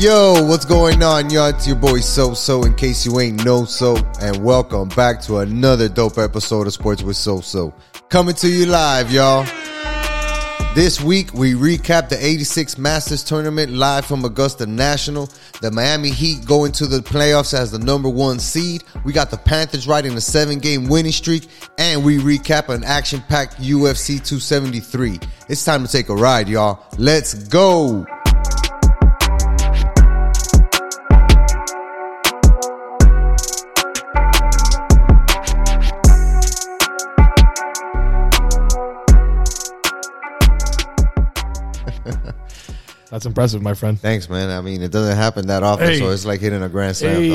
Yo, what's going on, y'all? It's your boy So So, in case you ain't know so, and welcome back to another dope episode of Sports with So So. Coming to you live, y'all. This week, we recap the 86 Masters Tournament live from Augusta National. The Miami Heat go into the playoffs as the number one seed. We got the Panthers riding a seven game winning streak, and we recap an action packed UFC 273. It's time to take a ride, y'all. Let's go. That's impressive, my friend. Thanks, man. I mean, it doesn't happen that often, Hey. so it's like hitting a grand slam. Hey,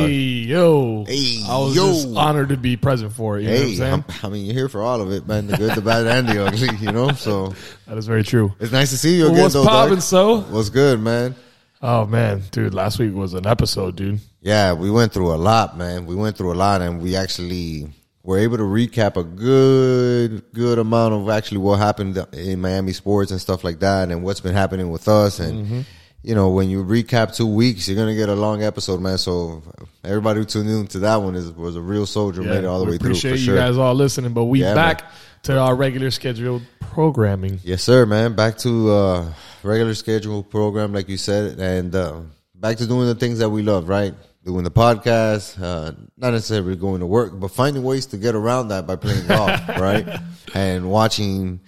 dog. yo. Hey, I was yo. just honored to be present for it. You know what I'm Hey, saying? I'm- I mean, you're here for all of it, man. The good, the bad, and the ugly. You know, so that is very true. it's nice to see you again. What's though, poppin', so? What's good, man? Oh, man. Dude, last week was an episode, dude. Yeah, we went through a lot, man. We went through a lot, and we actually were able to recap a good, good amount of actually what happened in Miami sports and stuff like that, and what's been happening with us. And Mm-hmm. you know, when you recap two weeks, you're gonna get a long episode, man. So everybody who tuned in to that one is was a real soldier, made it all the way through appreciate you sure. guys all listening, but we Yeah, back to our regular scheduled programming. Yes, sir, man. Back to uh, regular scheduled program, like you said, and uh, back to doing the things that we love, right? Doing the podcast, uh, not necessarily going to work, but finding ways to get around that by playing golf, right? And watching,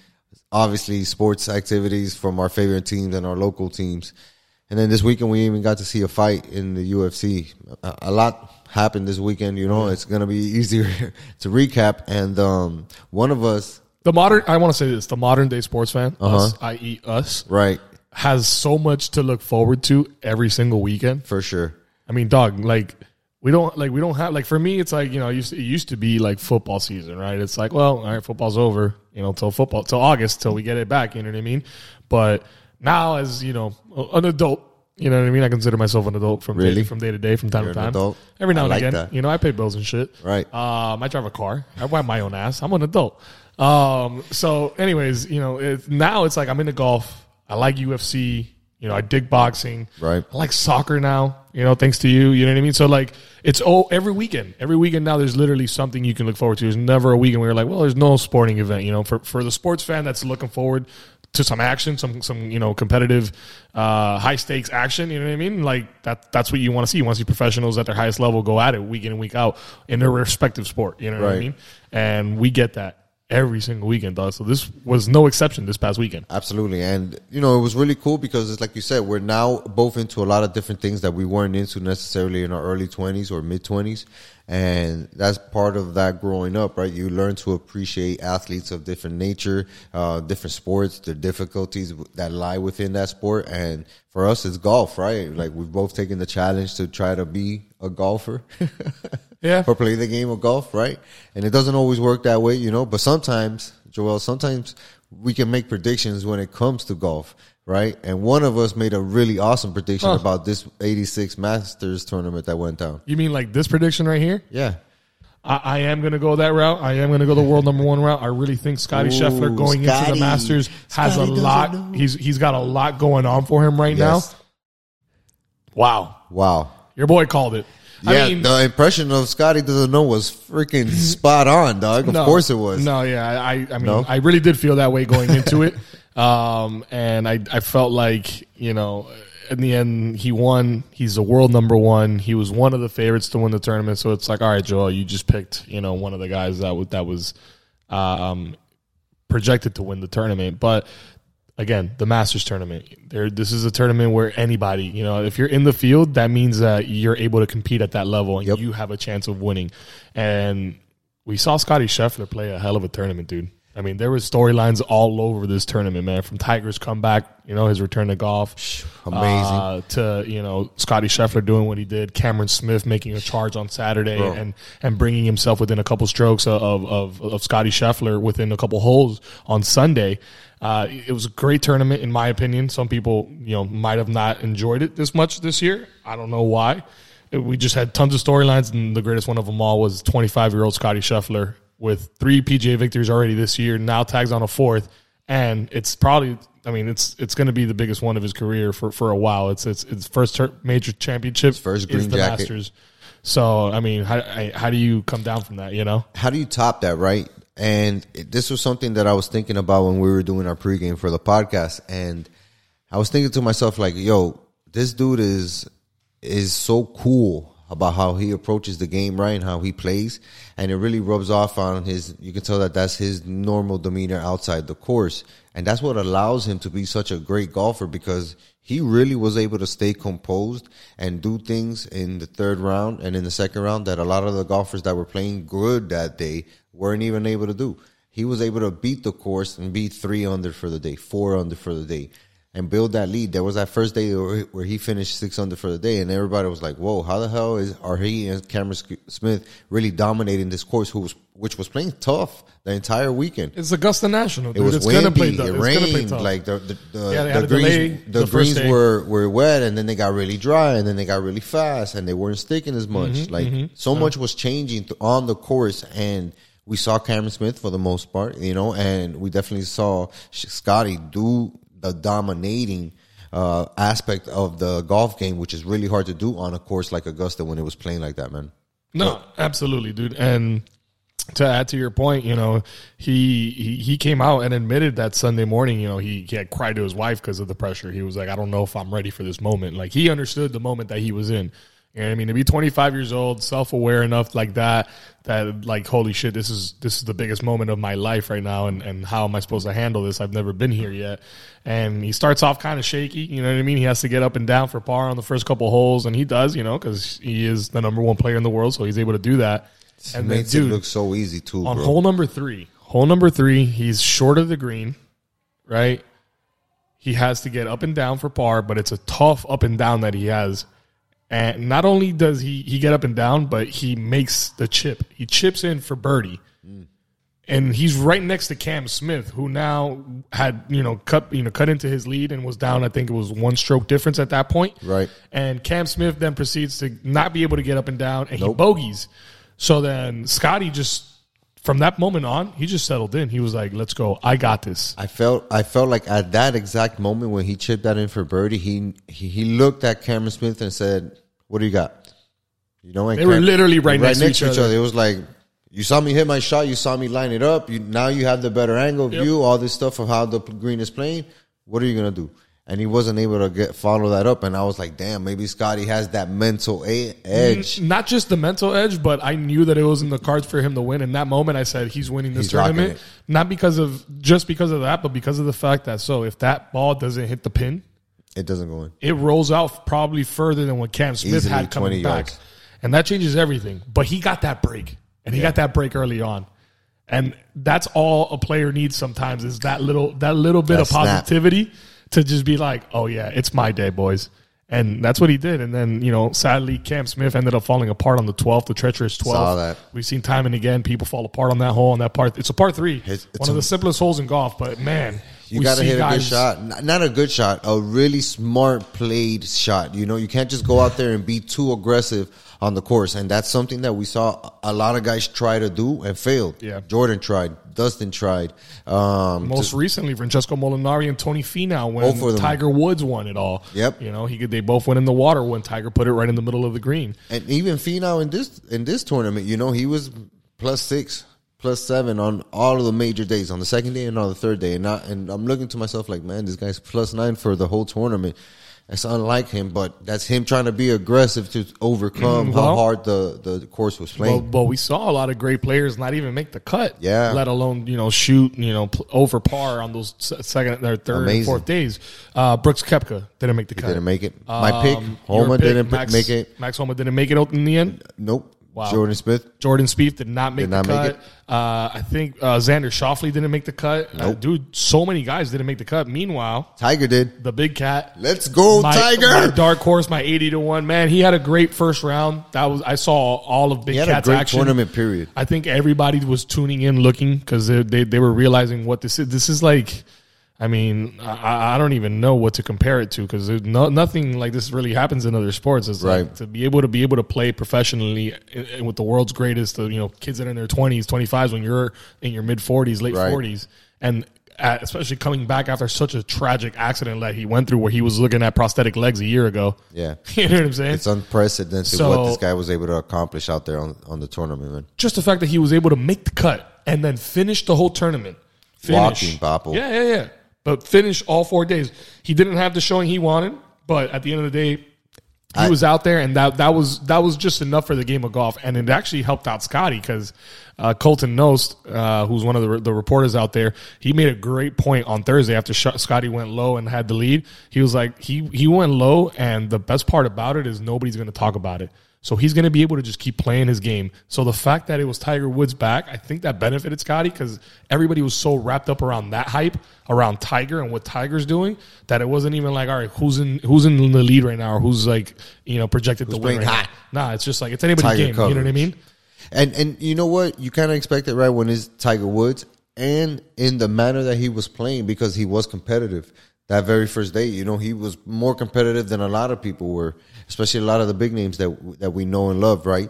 obviously, sports activities from our favorite teams and our local teams. And then this weekend, we even got to see a fight in the UFC. A, a lot happened this weekend, you know. It's going to be easier to recap. And um, one of us, The modern, I want to say this, the modern day sports fan, Uh-huh. us, i.e., us, right, has so much to look forward to every single weekend. for sure. I mean, dog, like we don't like we don't have like for me, it's like you know, it used to, it used to be like football season, right? It's like, well, all right, football's over, you know, till football till August till we get it back. You know what I mean? But now, as you know, an adult, you know what I mean. I consider myself an adult from Really? day, from day to day, from time You're to an time. adult? Every now I and like again, that. you know, I pay bills and shit. Right. Um, I drive a car. I wipe my own ass. I'm an adult. Um, so, anyways, you know, it's, now it's like I'm into golf. I like UFC. You know, I dig boxing. Right. I like soccer now. You know, thanks to you. You know what I mean. So like, it's oh every weekend. Every weekend now, there's literally something you can look forward to. There's never a weekend where you're like, well, there's no sporting event. You know, for for the sports fan that's looking forward to some action, some some you know competitive, uh, high stakes action. You know what I mean? Like that. That's what you want to see. You want to see professionals at their highest level go at it week in and week out in their respective sport. You know what I mean? And we get that every single weekend, dog. So this was no exception this past weekend. Absolutely. And, you know, it was really cool because it's like you said, we're now both into a lot of different things that we weren't into necessarily in our early 20s or mid 20s. And that's part of that growing up, right? You learn to appreciate athletes of different nature, uh, different sports, the difficulties that lie within that sport. And for us, it's golf, right? Like we've both taken the challenge to try to be a golfer. Yeah. or play the game of golf, right? And it doesn't always work that way, you know. But sometimes, Joel, sometimes we can make predictions when it comes to golf, right? And one of us made a really awesome prediction Huh. about this '86 Masters tournament that went down. You mean like this prediction right here? Yeah, I, I am going to go that route. I am going to go the world number one route. I really think Scottie Ooh, Scheffler going into the Masters has Scottie a lot. know. He's he's got a lot going on for him right Yes. now. Wow, wow. your boy called it. Yeah, I mean, the impression of Scottie doesn't know was freaking spot on, dog. Of no, course it was. No, yeah, I I mean, No? I really did feel that way going into it, um, and I I felt like you know. In the end, he won. He's a world number one. He was one of the favorites to win the tournament. So it's like, all right, Joel, you just picked, you know, one of the guys that was that was um, projected to win the tournament. But again, the Masters tournament. There, this is a tournament where anybody, you know, if you're in the field, that means that you're able to compete at that level and Yep. you have a chance of winning. And we saw Scottie Scheffler play a hell of a tournament, dude. I mean, there was storylines all over this tournament, man. From Tiger's comeback, you know, his return to golf, Amazing. uh, to you know Scottie Scheffler doing what he did, Cameron Smith making a charge on Saturday Bro. and and bringing himself within a couple strokes of of of Scottie Scheffler within a couple holes on Sunday. Uh, it was a great tournament, in my opinion. Some people, you know, might have not enjoyed it this much this year. I don't know why. We just had tons of storylines, and the greatest one of them all was 25 year old Scottie Scheffler with three PGA victories already this year. Now tags on a fourth, and it's probably. I mean, it's it's going to be the biggest one of his career for, for a while. It's it's its first ter- major championship, first green the jacket. Masters. So I mean, how I- how do you come down from that? You know, how do you top that, right? And this was something that I was thinking about when we were doing our pregame for the podcast, and I was thinking to myself, like, yo, this dude is is so cool about how he approaches the game, right, and how he plays, and it really rubs off on his. You can tell that that's his normal demeanor outside the course, and that's what allows him to be such a great golfer because he really was able to stay composed and do things in the third round and in the second round that a lot of the golfers that were playing good that day weren't even able to do. He was able to beat the course and be three under for the day, four under for the day, and build that lead. There was that first day where he finished six under for the day, and everybody was like, "Whoa, how the hell is are he and Cameron Smith really dominating this course?" Who was which was playing tough the entire weekend. it's Augusta National. It was it's gonna play windy. tough. It gonna play rained. tough. Like the the, the, Yeah, the delay greens, the, the greens were were wet, and then they got really dry, and then they got really fast, and they weren't sticking as much. Mm-hmm, like so much was changing on the course, and we saw Cameron Smith for the most part, you know, and we definitely saw Scottie do the dominating. Uh, aspect of the golf game, which is really hard to do on a course like Augusta when it was playing like that, man. No, absolutely, dude. And to add to your point, you know, he he, he came out and admitted that Sunday morning, you know, he, he had cried to his wife because of the pressure. He was like, I don't know if I'm ready for this moment. Like he understood the moment that he was in. You know what I mean? To be 25 years old, self aware enough like that, that like, holy shit, this is this is the biggest moment of my life right now, and and how am I supposed to handle this? I've never been here yet. And he starts off kind of shaky. You know what I mean? He has to get up and down for par on the first couple holes, and he does. You know, because he is the number one player in the world, so he's able to do that. It And then, makes it dude, look so easy too, on bro. hole number three, hole number three, he's short of the green, right? He has to get up and down for par, but it's a tough up and down that he has. And not only does he he get up and down, but he makes the chip. He chips in for birdie. Mm. And he's right next to Cam Smith, who now had you know cut you know cut into his lead and was down. I think it was one stroke difference at that point. Right. And Cam Smith then proceeds to not be able to get up and down, and he bogeys. So then Scottie just from that moment on, he just settled in. He was like, "Let's go. I got this." I felt I felt like at that exact moment when he chipped that in for birdie, he he, he looked at Cameron Smith and said, "What do you got?" You know, They were literally right right next to each other. It was like you saw me hit my shot, you saw me line it up. You now you have the better angle Yep. view, all this stuff of how the green is playing. What are you gonna do? And he wasn't able to get follow that up, and I was like, "Damn, maybe Scottie has that mental a- edge." Not just the mental edge, but I knew that it was in the cards for him to win. In that moment, I said he's winning this He's rocking tournament. Not because of just because of that, but because of the fact that so if that ball doesn't hit the pin, It doesn't go in. it rolls out probably further than what Cam Smith Easily had coming 20 back. yards. And that changes everything. But he got that break. And he got that break early on. And that's all a player needs sometimes is that little that little bit That of snap. positivity to just be like, "Oh yeah, it's my day, boys." And that's what he did. And then, you know, sadly, Cam Smith ended up falling apart on the 12th, the treacherous 12th. Saw that. We've seen time and again people fall apart on that hole, on that part. It's a par three. It's- it's one of a- the simplest holes in golf, but man, You got to hit a good shot. Not a good shot, a really smart played shot. You know, you can't just go out there and be too aggressive on the course. And that's something that we saw a lot of guys try to do and failed. Yeah. Jordan tried. Dustin tried. Um, Most recently, Francesco Molinari and Tony Finau when. Tiger Woods won it all. Yep. You know, he could, they both went in the water when Tiger put it right in the middle of the green. and even Finau in this in this tournament, you know, he was plus six, plus seven on all of the major days, on the second day and on the third day. And I, and I'm looking to myself like, man, this guy's plus nine for the whole tournament. It's unlike him, but that's him trying to be aggressive to overcome how hard the, the course was playing. but we saw a lot of great players not even make the cut. Yeah. Let alone, you know, shoot, you know, over par on those second or third Amazing. and fourth days. Uh, Brooks Koepka didn't make the cut. didn't make it. My pick, Um, Homa pick, didn't Max, make it. Max Homa didn't make it out in the end. Nope. Wow. Jordan Smith. Jordan Spieth did not make Did the not make cut. it. Uh, I think uh, Xander Schauffele didn't make the cut. Uh, dude, so many guys didn't make the cut. Meanwhile, Tiger did. the big cat, Let's go, my, Tiger. my dark horse, my eighty to one man. He had a great first round. That was I saw all of Big he had a Cat's great action. tournament period. I think everybody was tuning in, looking because they, they they were realizing what this is. This is like. I mean, I, I don't even know what to compare it to because no, nothing like this really happens in other sports. It's like Right. to be able to be able to play professionally with the world's greatest, uh, you know, kids that are in their twenties, twenty fives when you're in your mid forties, late Right. forties, and at, especially coming back after such a tragic accident that he went through, where he was looking at prosthetic legs a year ago. Yeah. you know what I'm saying. It's unprecedented So- what this guy was able to accomplish out there on, on the tournament, man. just the fact that he was able to make the cut and then finish the whole tournament. Finish. Walking, Papo. Yeah, yeah, yeah. But finish all four days. He didn't have the showing he wanted, but at the end of the day, he was out there, and that that was that was just enough for the game of golf, and it actually helped out Scottie because uh, Colton Knost, uh, who's one of the, the reporters out there, he made a great point on Thursday after Sh- Scottie went low and had the lead. He was like, he he went low, and the best part about it is nobody's going to talk about it. So he's going to be able to just keep playing his game. So the fact that it was Tiger Woods back, I think that benefited Scottie because everybody was so wrapped up around that hype around Tiger and what Tiger's doing that it wasn't even like, all right, who's in who's in the lead right now or who's like you know projected to win right hot? now. Nah, it's just like it's anybody's Tiger game. You know what I mean? And and you know what? You kind of expect it right when it's Tiger Woods, and in the manner that he was playing because he was competitive. That very first day, you know, he was more competitive than a lot of people were, especially a lot of the big names that that we know and love, right?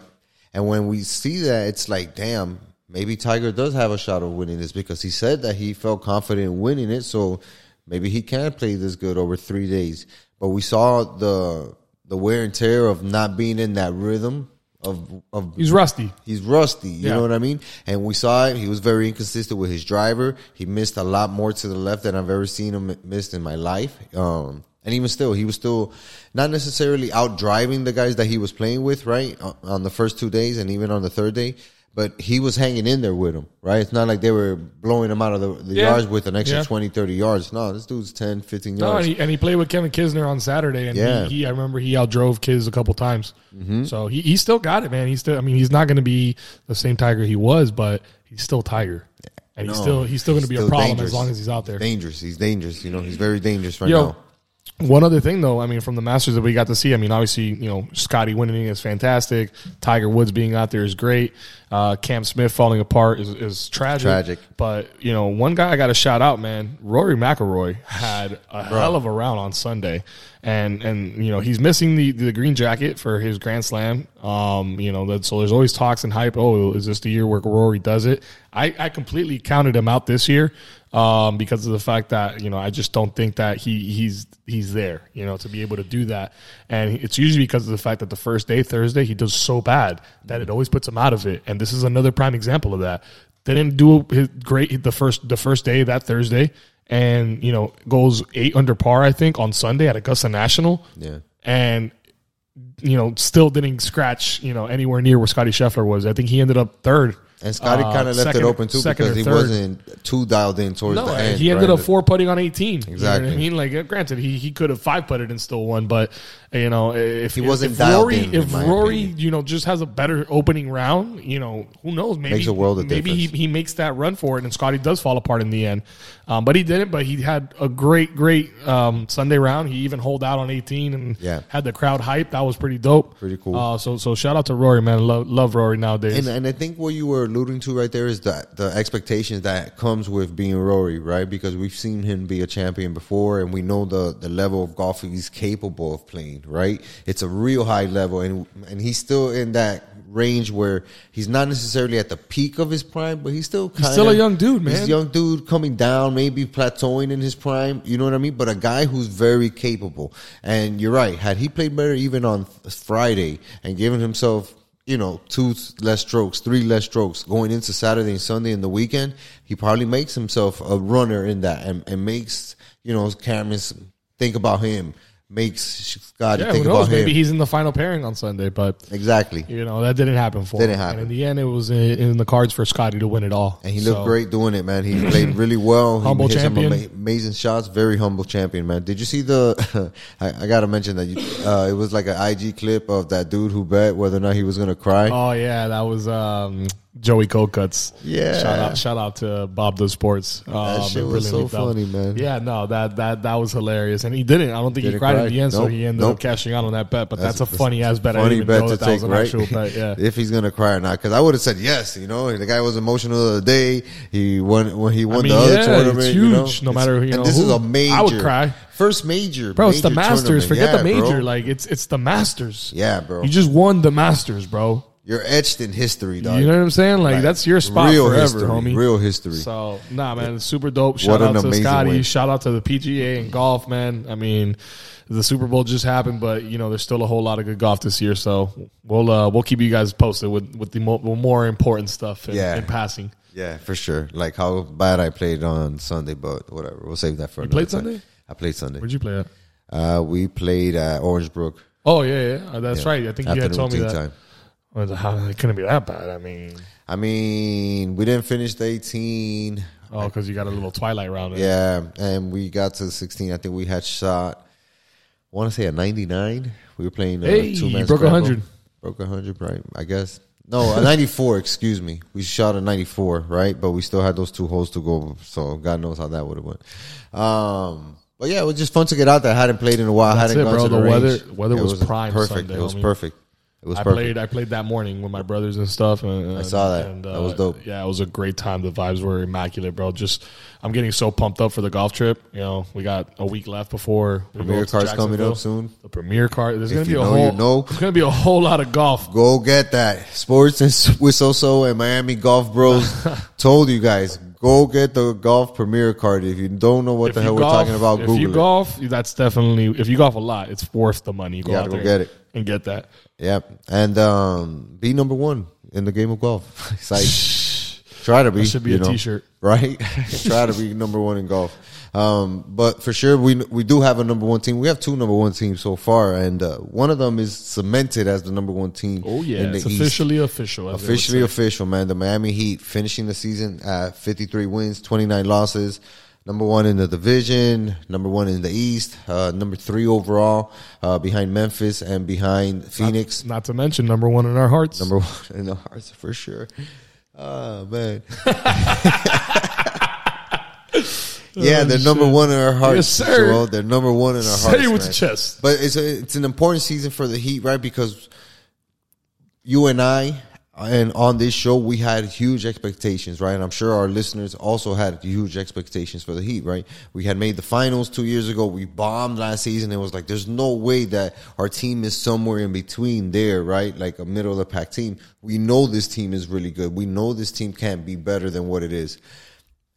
And when we see that, it's like, damn, maybe Tiger does have a shot of winning this because he said that he felt confident in winning it. So maybe he can play this good over three days. But we saw the the wear and tear of not being in that rhythm of of He's rusty. He's rusty. You Yeah. know what I mean? And we saw it. He was very inconsistent with his driver. He missed a lot more to the left than I've ever seen him missed in my life. Um, and even still, he was still not necessarily out driving the guys that he was playing with, right? On- On the first two days and even on the third day. But he was hanging in there with him, right? It's not like they were blowing him out of the, the Yeah. yards with an extra Yeah. twenty, thirty 20, 30 yards. No, this dude's 10, 15 No, yards. and he, and he played with Kevin Kisner on Saturday, and Yeah. he, he I remember he outdrove Kiz a couple times. Mm-hmm. So he, he still got it, man. He's still. I mean, he's not going to be the same Tiger he was, but he's still Tiger, and he's still he's still going to be a problem dangerous. as long as he's out there. dangerous. He's dangerous. You know, he's very dangerous right Yo, now. One other thing though, I mean, from the Masters that we got to see, I mean, obviously, you know, Scottie winning is fantastic. Tiger Woods being out there is great. Uh, Cam Smith falling apart is, is tragic. Tragic. But you know, one guy I got to shout out, man. Rory McIlroy had a hell of a round on Sunday, and and you know he's missing the the green jacket for his Grand Slam. Um, you know, that, so there's always talks and hype. Oh, is this the year where Rory does it? I, I completely counted him out this year um, because of the fact that you know I just don't think that he he's he's there you know to be able to do that, and it's usually because of the fact that the first day Thursday he does so bad that it always puts him out of it, and this is another prime example of that. They didn't do his great the first the first day that Thursday, and you know goes eight under par I think on Sunday at Augusta National, Yeah. and you know still didn't scratch you know anywhere near where Scottie Scheffler was. I think he ended up third. And Scottie uh, kind of left second- it open too because he wasn't too dialed in towards No, the end. he ended right? up four putting on eighteen. You know Exactly. I mean, like uh, granted, he he could have five putted and still won, but you know, if He wasn't if Rory, in, if Rory, opinion. you know, just has a better opening round, you know, who knows? Maybe Makes a world of maybe he, he makes that run for it, and Scottie does fall apart in the end. Um, but he didn't. But he had a great, great um, Sunday round. He even hold out on eighteen and Yeah. had the crowd hype. That was pretty dope. Pretty cool. Uh, so so shout out to Rory, man. Love love Rory nowadays. And, and I think what you were alluding to right there is that the expectations that comes with being Rory, right? Because we've seen him be a champion before, and we know the the level of golf he's capable of playing, right? It's a real high level, and and he's still in that range where he's not necessarily at the peak of his prime, but he's still kind still a young dude, man. He's a young dude coming down, maybe plateauing in his prime. You know what I mean? But a guy who's very capable. And you're right. Had he played better even on Friday and given himself, you know, two less strokes, three less strokes going into Saturday and Sunday in the weekend, he probably makes himself a runner in that and, and makes, you know, Cameron think about him, makes Scottie yeah, think about him. Maybe he's in the final pairing on Sunday, but exactly. You know that didn't happen for Didn't him. happen. And in the end, it was in, in the cards for Scottie to win it all. And he looked So, great doing it, man. He played really well. He Humble hit champion. ama- amazing shots. Very humble champion, man. Did you see the? I, I got to mention that you, uh, it was like an IG clip of that dude who bet whether or not he was going to cry. Oh yeah, that was um, Joey Cocuts. Yeah. shout out, shout out to Bob the Sports. Um, shit was so funny, man. Yeah, no, that that that was hilarious, and he didn't. I don't think he Didn't cried cry. in the end, so he ended Nope. up cashing out on that bet. But that's, That's- a funny ass bet. I Funny bet know to that, that was take, an right? actual bet. Yeah. if he's gonna cry or not, because I would have said yes. You know, the guy was emotional the other day. He won when he won mean, the other yeah, tournament. it's you know? huge, no matter, you and know, this is who. a major. I would cry. First major, Bro, it's the Masters. tournament. Forget Yeah, the major. bro. Like it's it's the Masters. Yeah, bro. You just won the Masters, bro. You're etched in history, dog. You know what I'm saying? Like, that's your spot real forever, history, homie. Real history. So nah, man, it's super dope. Shout out to Scottie. win. Shout out to the PGA and golf, man. I mean, the Super Bowl just happened, but you know, there's still a whole lot of good golf this year. So we'll uh, we'll keep you guys posted with with the mo- more important stuff in, Yeah. in passing. yeah, for sure. Like how bad I played on Sunday, but whatever. We'll save that for you played Sunday? I played Sunday. Where'd you play at? Uh, we played at Orangebrook. Oh yeah, yeah, that's Yeah. right. I think you had told me that. time. How, it couldn't be that bad. I mean, I mean, we didn't finish the 18. oh, because you got a little twilight round. in. Yeah, and we got to the 16. I think we had shot, I want to say a 99. We were playing uh, Hey, two broke scramble. 100. Broke 100, right? I guess. No, a 94, excuse me. We shot a 94, right? But we still had those two holes to go. So God knows how that would have went. Um, but yeah, it was just fun to get out there. I hadn't played in a while. I hadn't it, gone bro. to the, The weather- range. weather It was prime Perfect. Sunday, it was homie. perfect. It was I perfect. played. I played that morning with my brothers and stuff. And, I saw that. And, uh, That was dope. Yeah, it was a great time. The vibes were immaculate, bro. Just I'm getting so pumped up for the golf trip. You know, we got a week left before we Premier card's coming up soon. The premier card. There's gonna be a know, whole. you know. There's gonna be a whole lot of golf. Go get that. Sports and with Soso and Miami Golf Bros told you guys, go get the golf premier card. If you don't know what If the you hell we're talking about, If Google you it. golf, that's definitely. If you golf a lot, it's worth the money. Go You gotta go there get it. and get that. Yep. And um, be number one in the game of golf. it's like, try to be. That should be you a know, shirt Right? try to be number one in golf. Um, but for sure, we we do have a number one team. We have two number one teams so far, and uh, one of them is cemented as the number one team. Oh yeah, in the it's East. officially official. as they would Officially official, man. The Miami Heat finishing the season at 53 wins, 29 losses. Number one in the division, number one in the East, uh, number three overall, uh, behind Memphis and behind Phoenix. Not to mention number one in our hearts. Number one in our hearts for sure. Oh man. yeah, oh, they're number one in our hearts. Yes, sir. Joel. They're number one in our Say hearts. it with man. the chest. But it's a, it's an important season for the Heat, right? Because you and I, and on this show, we had huge expectations, right? And I'm sure our listeners also had huge expectations for the Heat, right? We had made the finals two years ago. We bombed last season. It was like, there's no way that our team is somewhere in between there, right? Like a middle of the pack team. We know this team is really good. We know this team can't be better than what it is.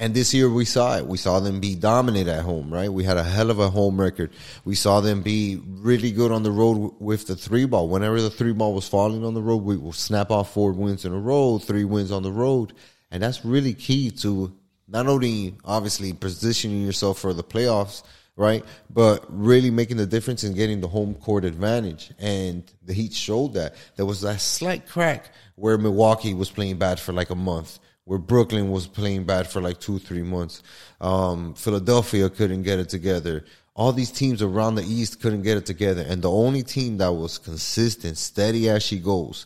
And this year we saw it. We saw them be dominant at home, right? We had a hell of a home record. We saw them be really good on the road with the three ball. Whenever the three ball was falling on the road, we will snap off four wins in a row, three wins on the road. And that's really key to not only obviously positioning yourself for the playoffs, right? But really making the difference in getting the home court advantage. And the Heat showed that. There was that slight crack where Milwaukee was playing bad for like a month where Brooklyn was playing bad for like two, three months. Um, Philadelphia couldn't get it together. All these teams around the East couldn't get it together. And the only team that was consistent, steady as she goes,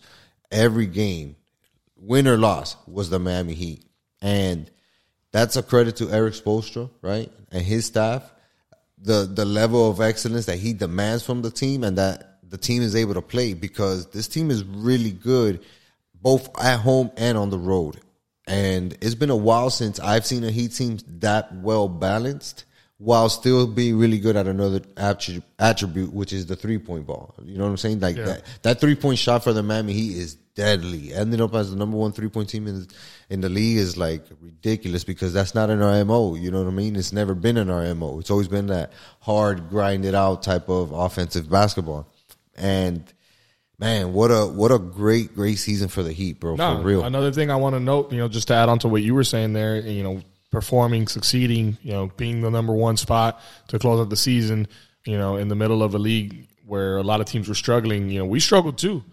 every game, win or loss, was the Miami Heat. And that's a credit to Erik Spoelstra, right? And his staff. The the level of excellence that he demands from the team and that the team is able to play because this team is really good both at home and on the road. And it's been a while since I've seen a Heat team that well balanced while still being really good at another attribute, which is the three point ball. You know what I'm saying? Like Yeah. that, that three point shot for the Miami Heat is deadly. Ending up as the number one three point team in in the league is like ridiculous because that's not in our mo. You know what I mean? It's never been in our mo. It's always been that hard, grinded out type of offensive basketball. And man, what a what a great great season for the Heat, bro. No, for real. Another thing I want to note, you know, just to add on to what you were saying there, you know, performing, succeeding, you know, being the number one spot to close out the season, you know, in the middle of a league where a lot of teams were struggling, you know, we struggled too.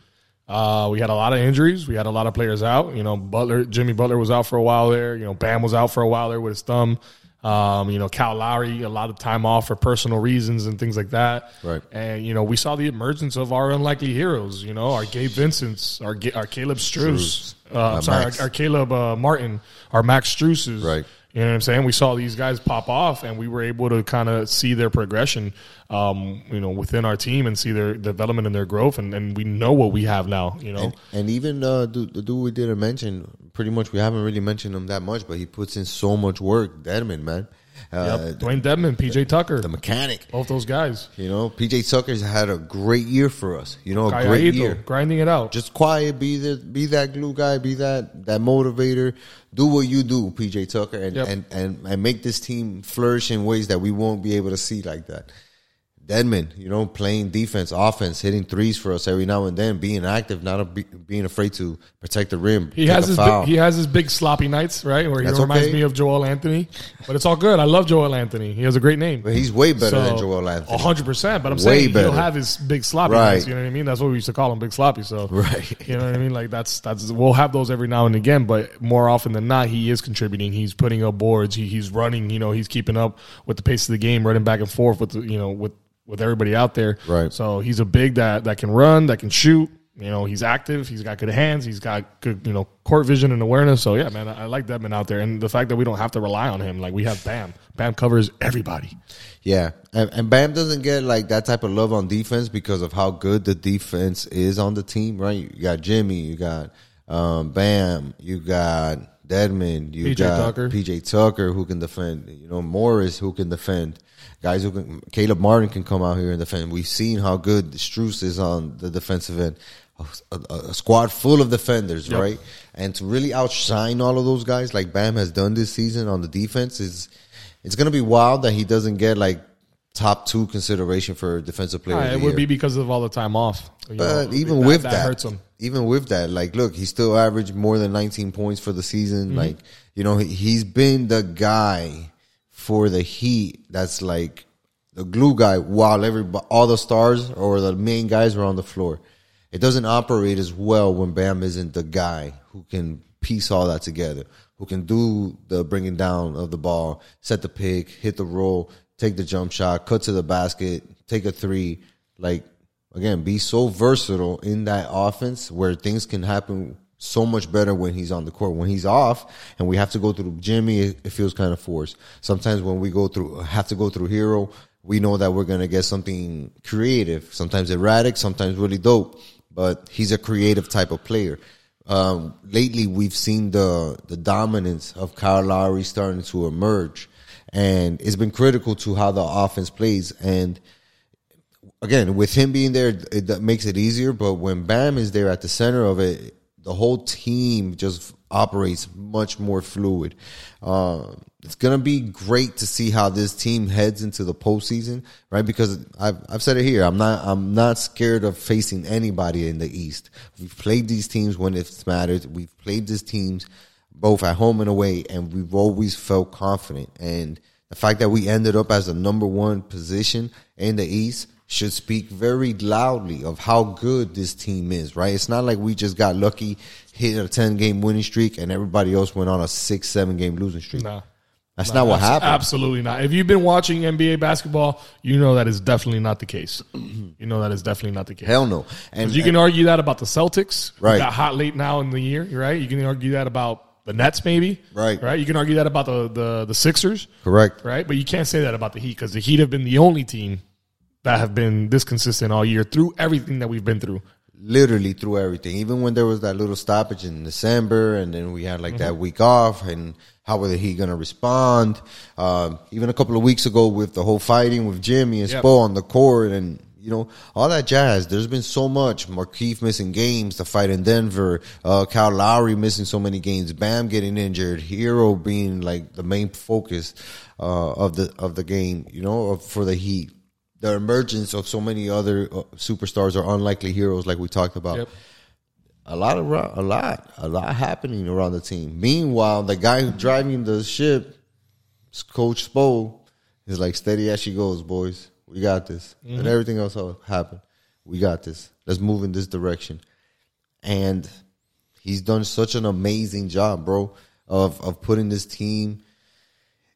Uh, we had a lot of injuries. We had a lot of players out. You know, Butler, Jimmy Butler was out for a while there. You know, Bam was out for a while there with his thumb. Um, you know, Kyle Lowry, a lot of time off for personal reasons and things like that. Right. And you know, we saw the emergence of our unlikely heroes. You know, our Gabe Vincent's, our Ga- our Caleb Strus. Uh, I'm sorry, our, our Caleb uh, Martin, our Max Struses. Right. You know what I'm saying? We saw these guys pop off, and we were able to kind of see their progression, um, you know, within our team and see their development and their growth, and, and we know what we have now. You know, And, and even uh, the, the dude we didn't mention, pretty much we haven't really mentioned him that much, but he puts in so much work. Dedmon, man. Uh, Yep. Dewayne Dedmon, PJ Tucker, the mechanic. both those guys. You know, PJ Tucker's had a great year for us. You know, a great year. grinding it out. Just quiet, be the be that glue guy, be that that motivator. Do what you do, PJ Tucker, and Yep. and, and and make this team flourish in ways that we won't be able to see like that. Dedmon, you know, playing defense, offense, hitting threes for us every now and then, being active, not a, be, being afraid to protect the rim. He has his big, he has his big sloppy nights, right? Where he reminds okay. me of Joel Anthony, but it's all good. I love Joel Anthony. He has a great name. but he's way better than Joel Anthony. hundred percent. But I'm Way saying better. he'll have his big sloppy Right. nights. You know what I mean? That's what we used to call him, big sloppy. So Right. you know what I mean? Like that's that's we'll have those every now and again, but more often than not, he is contributing. He's putting up boards. He, he's running. You know, he's keeping up with the pace of the game, running back and forth with the, you know with with everybody out there. Right. So he's a big that that can run, that can shoot. You know, he's active. He's got good hands. He's got good, you know, court vision and awareness. So yeah, man, I, I like Dedmon out there, and the fact that we don't have to rely on him. Like we have Bam. Bam covers everybody. Yeah, and, and Bam doesn't get like that type of love on defense because of how good the defense is on the team, right? You got Jimmy, you got um, Bam, you got Dedmon, you PJ got Tucker. PJ Tucker who can defend, you know Morris who can defend, guys who can Caleb Martin can come out here and defend. We've seen how good Strus is on the defensive end. A, a, a squad full of defenders, Yep. right? And to really outshine all of those guys like Bam has done this season on the defense is it's gonna be wild that he doesn't get like top two consideration for defensive player. Of the it would year. be because of all the time off. You But know, even with that, that, hurts him. even with that, like, look, he still averaged more than 19 points for the season. Mm-hmm. Like, you know, he, he's been the guy for the Heat. That's like the glue guy while every all the stars or the main guys are on the floor. It doesn't operate as well when Bam isn't the guy who can piece all that together, who can do the bringing down of the ball, set the pick, hit the roll, take the jump shot, cut to the basket, take a three. Like again, be so versatile in that offense where things can happen so much better when he's on the court. When he's off and we have to go through Jimmy, it, it feels kind of forced. Sometimes when we go through, have to go through Herro, we know that we're going to get something creative, sometimes erratic, sometimes really dope, but he's a creative type of player. Um, lately, we've seen the, the dominance of Kyle Lowry starting to emerge and it's been critical to how the offense plays. And again, with him being there, it that makes it easier. But when Bam is there at the center of it, the whole team just operates much more fluid. Uh, it's gonna be great to see how this team heads into the postseason, right? Because I've I've said it here. I'm not I'm not scared of facing anybody in the East. We've played these teams when it's mattered. We've played these teams both at home and away, and we've always felt confident. And the fact that we ended up as the number one position in the East should speak very loudly of how good this team is, right? It's not like we just got lucky, hit a 10 game winning streak, and everybody else went on a six, seven game losing streak. Nah. That's not what Abs- happened. Absolutely not. If you've been watching NBA basketball, you know that is definitely not the case. you know that is definitely not the case. Hell no. And You can argue that about the Celtics, Right. Got hot late now in the year, right? You can argue that about the Nets, maybe, Right. Right. You can argue that about the the, the Sixers, correct. right? But you can't say that about the Heat because the Heat have been the only team that have been this consistent all year through everything that we've been through. literally through everything. Even when there was that little stoppage in December, and then we had like that week off, and how was he going to respond? Um, even a couple of weeks ago with the whole fighting with Jimmy and Yep. Spo on the court, and you know all that jazz. There's been so much. Markieff missing games, the fight in Denver, uh, Kyle Lowry missing so many games, Bam getting injured, Herro being like the main focus uh, of the of the game. You know, for the Heat. The emergence of so many other uh, superstars or unlikely heroes, like we talked about Yep. a lot of a lot a lot happening around the team. Meanwhile, the guy driving the ship, Coach Spo, is like steady as she goes, boys. We got this, and everything else will happen. We got this. Let's move in this direction. And he's done such an amazing job, bro, of of putting this team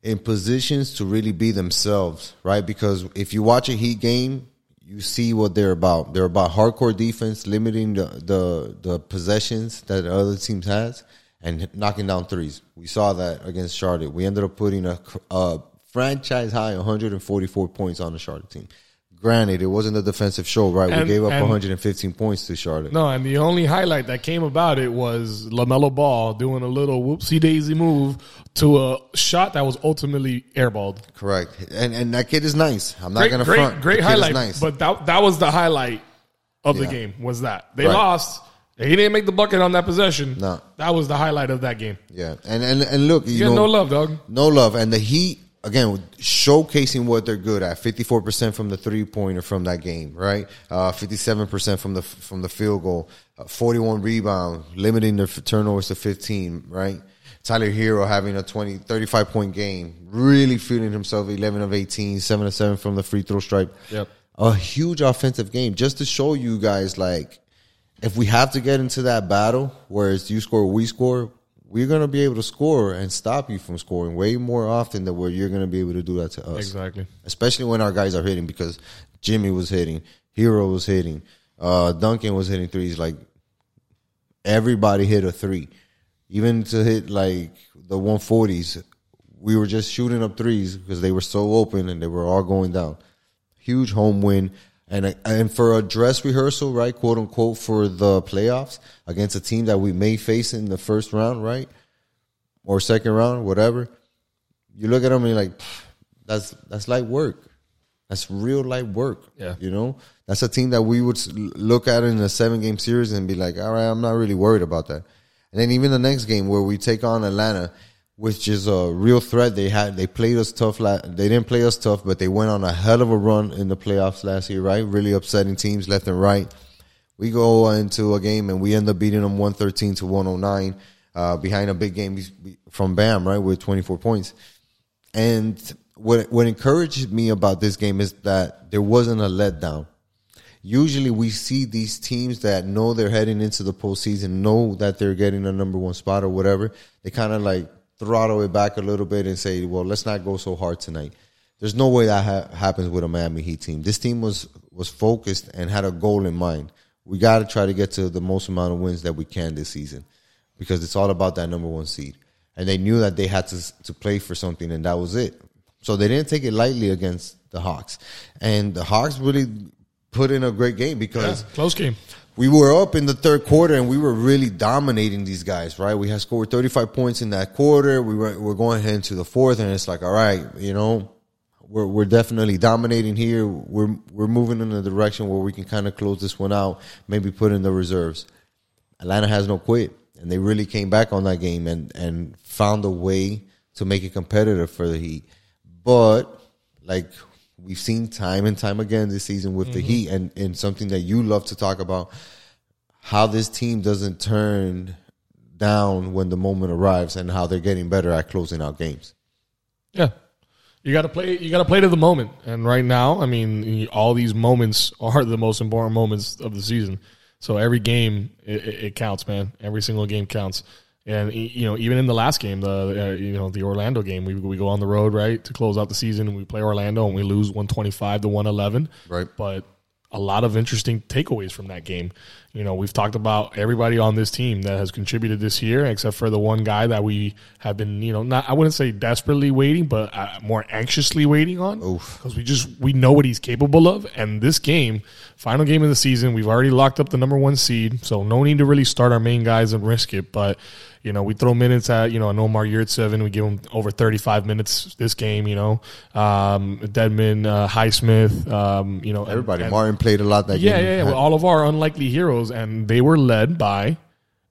in positions to really be themselves, right? Because if you watch a Heat game, you see what they're about. They're about hardcore defense, limiting the the, the possessions that the other teams has, and knocking down threes. We saw that against Charlotte. We ended up putting a, a franchise high 144 points on the Charlotte team. Granted, it wasn't a defensive show, right? And- we gave up and- 115 points to Charlotte. No, and the only highlight that came about it was LaMelo Ball doing a little whoopsie daisy move to a shot that was ultimately airballed. Correct. And and that kid is nice. I'm not Great, to great, front. great highlight. nice. But that that was the highlight of the game. Was that they Right. lost? He didn't make the bucket on that possession. No. that was the highlight of that game. yeah. And and and look, you You know, no love, dog. No love. And the Heat, again, showcasing what they're good at. 54% from the three pointer from that game, right? Uh, 57% from the, from the field goal, uh, 41 rebound, limiting their turnovers to 15, right? Tyler Herro having a 20, 35 point game, really feeling himself 11 of 18, 7 of 7 from the free throw stripe. Yep. A huge offensive game just to show you guys like, if we have to get into that battle where it's you score, we score, we're gonna be able to score and stop you from scoring way more often than where you're gonna be able to do that to us. Exactly. Especially when our guys are hitting because Jimmy was hitting, Herro was hitting, uh, Duncan was hitting threes. Like everybody hit a three, even to hit like the 140s. We were just shooting up threes because they were so open and they were all going down. Huge home win. And and for a dress rehearsal, right, quote unquote, for the playoffs against a team that we may face in the first round, right, or second round, whatever. You look at them and you're like, that's that's light work. That's real light work. Yeah. you know, that's a team that we would look at in a seven game series and be like, all right, I'm not really worried about that. And then even the next game where we take on Atlanta, which is a real threat. They had they played us tough. La- they didn't play us tough, but they went on a hell of a run in the playoffs last year. Right, really upsetting teams left and right. We go into a game and we end up beating them 113 to 109 uh, behind a big game from Bam, right, with 24 points. And what what encouraged me about this game is that there wasn't a letdown. Usually, we see these teams that know they're heading into the postseason, know that they're getting a number one spot or whatever. They kind of like throttle it back a little bit and say, "Well, let's not go so hard tonight." There's no way that ha- happens with a Miami Heat team. This team was was focused and had a goal in mind. We got to try to get to the most amount of wins that we can this season because it's all about that number one seed. And they knew that they had to to play for something, and that was it. So they didn't take it lightly against the Hawks, and the Hawks really put in a great game because Yeah, because close game. We were up in the third quarter and we were really dominating these guys, right? We had scored 35 points in that quarter. We were we're going into the fourth, and it's like, all right, you know, we're we're definitely dominating here. We're we're moving in a direction where we can kind of close this one out, maybe put in the reserves. Atlanta has no quit, and they really came back on that game and and found a way to make it competitive for the Heat. But like we've seen time and time again this season with the mm-hmm. Heat, and and something that you love to talk about, how this team doesn't turn down when the moment arrives, and how they're getting better at closing out games. Yeah. You got to play. You got to play to the moment. And right now, I mean, all these moments are the most important moments of the season. So every game it, it it counts, man. Every single game counts. And you know, even in the last game, the uh, you know the Orlando game, we we go on the road right to close out the season, and we play Orlando, and we lose one twenty five to one eleven. Right. But a lot of interesting takeaways from that game. You know, we've talked about everybody on this team that has contributed this year, except for the one guy that we have been, you know, not I wouldn't say desperately waiting, but uh, more anxiously waiting on because we just we know what he's capable of. And this game, final game of the season, we've already locked up the number one seed, so no need to really start our main guys and risk it. But you know, we throw minutes at you know an Omer Yurtseven. We give him over thirty five minutes this game. You know, um, Dedmon, uh, Highsmith, um, you know, Everybody, and- Martin played a lot that yeah, game. yeah, yeah. Well, all of our unlikely heroes, and they were led by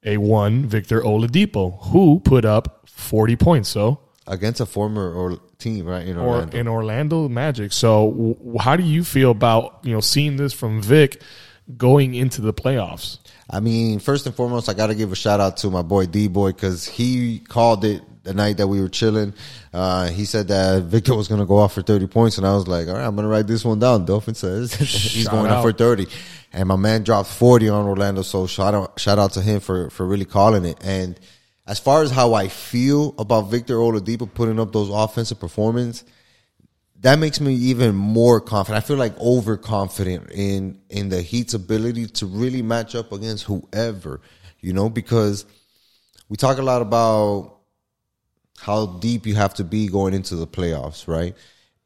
a one Victor Oladipo, who put up forty points. So against a former or team, right? In or Orlando. in Orlando Magic. So, w- how do you feel about you know seeing this from Vic going into the playoffs? I mean, first and foremost, I got to give a shout out to my boy D Boy because he called it the night that we were chilling. Uh, he said that Victor was going to go off for 30 points, and I was like, all right, I'm going to write this one down. Dolphin says he's Shout going out. for 30. And my man dropped 40 on Orlando, so shout out, shout out to him for, for really calling it. And as far as how I feel about Victor Oladipo putting up those offensive performance, that makes me even more confident. I feel like overconfident in in the Heat's ability to really match up against whoever, you know, because we talk a lot about how deep you have to be going into the playoffs, right?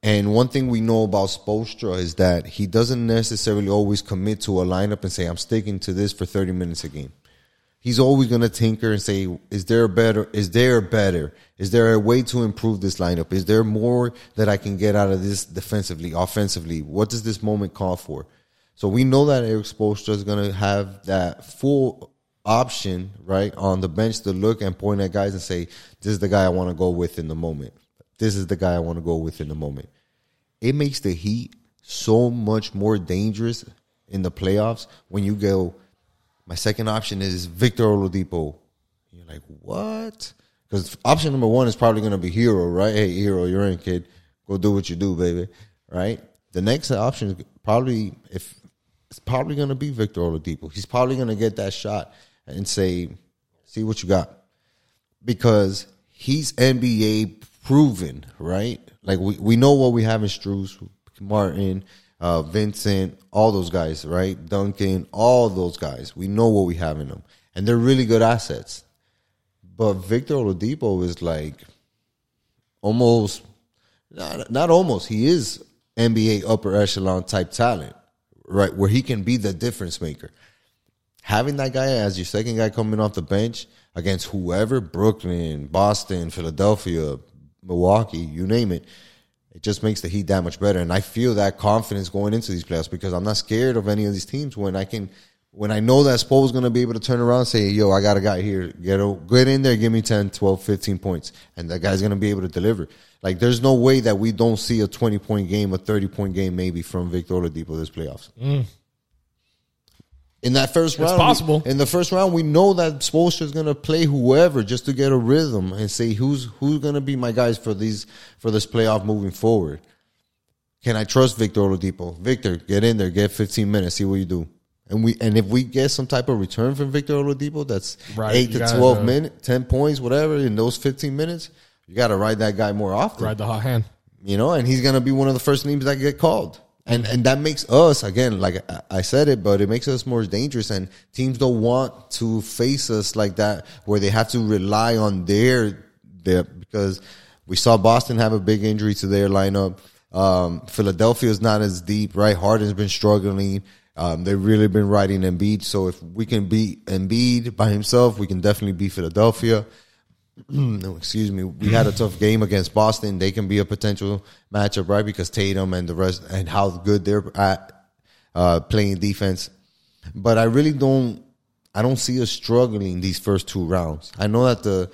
And one thing we know about Spoelstra is that he doesn't necessarily always commit to a lineup and say, I'm sticking to this for 30 minutes a game. He's always going to tinker and say, is there a better, is there a better, is there a way to improve this lineup? Is there more that I can get out of this defensively, offensively? What does this moment call for? So we know that Erik Spoelstra is going to have that full option, right, on the bench to look and point at guys and say, this is the guy I want to go with in the moment. This is the guy I want to go with in the moment. It makes the Heat so much more dangerous in the playoffs when you go, my second option is Victor Oladipo. You're like, what? Because option number one is probably going to be Herro, right? Hey, Herro, you're in, kid. Go do what you do, baby. Right? The next option is probably, if it's probably going to be Victor Oladipo. He's probably going to get that shot and say, see what you got. Because he's NBA proven, right? Like we, we know what we have in Strus, Martin, uh, Vincent, all those guys, right? Duncan, all those guys. We know what we have in them. And they're really good assets. But Victor Oladipo is like almost, not, not almost, he is NBA upper echelon type talent, right? Where he can be the difference maker. Having that guy as your second guy coming off the bench against whoever, Brooklyn, Boston, Philadelphia, Milwaukee, you name it, it just makes the Heat that much better. And I feel that confidence going into these playoffs because I'm not scared of any of these teams when I can, when I know that Spo's going to be able to turn around and say, yo, I got a guy here. Get, get in there, give me 10, 12, 15 points. And that guy's going to be able to deliver. Like, there's no way that we don't see a 20 point game, a 30 point game maybe from Victor Oladipo this playoffs. Mm. In that first round, possible. We, in the first round, we know that Spoelstra is going to play whoever just to get a rhythm and say who's who's going to be my guys for these for this playoff moving forward. Can I trust Victor Oladipo? Victor, get in there, get 15 minutes, see what you do. And we and if we get some type of return from Victor Oladipo, that's Right, eight to 12 uh, minutes, 10 points, whatever, in those 15 minutes, you got to ride that guy more often Ride the hot hand. you know, and he's gonna be one of the first names that get called. And and that makes us again, like I- said it, but it makes us more dangerous. And teams don't want to face us like that, where they have to rely on their their because we saw Boston have a big injury to their lineup. Um, Philadelphia is not as deep, right? Harden's been struggling. Um, they've really been riding Embiid. So if we can beat Embiid by himself, we can definitely beat Philadelphia no, excuse me. We had a tough game against Boston. They can be a potential matchup, right? Because Tatum and the rest and how good they're at uh, playing defense. But I really don't. I don't see us struggling these first two rounds. I know that the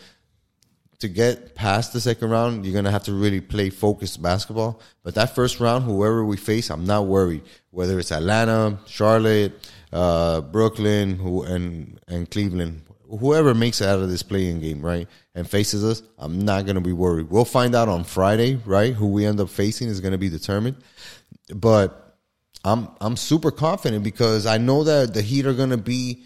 to get past the second round, you're gonna have to really play focused basketball. But that first round, whoever we face, I'm not worried. Whether it's Atlanta, Charlotte, uh, Brooklyn, who and and Cleveland, whoever makes it out of this playing game, right, and faces us, I'm not gonna be worried. We'll find out on Friday, right? Who we end up facing is gonna be determined. But I'm I'm super confident because I know that the Heat are gonna be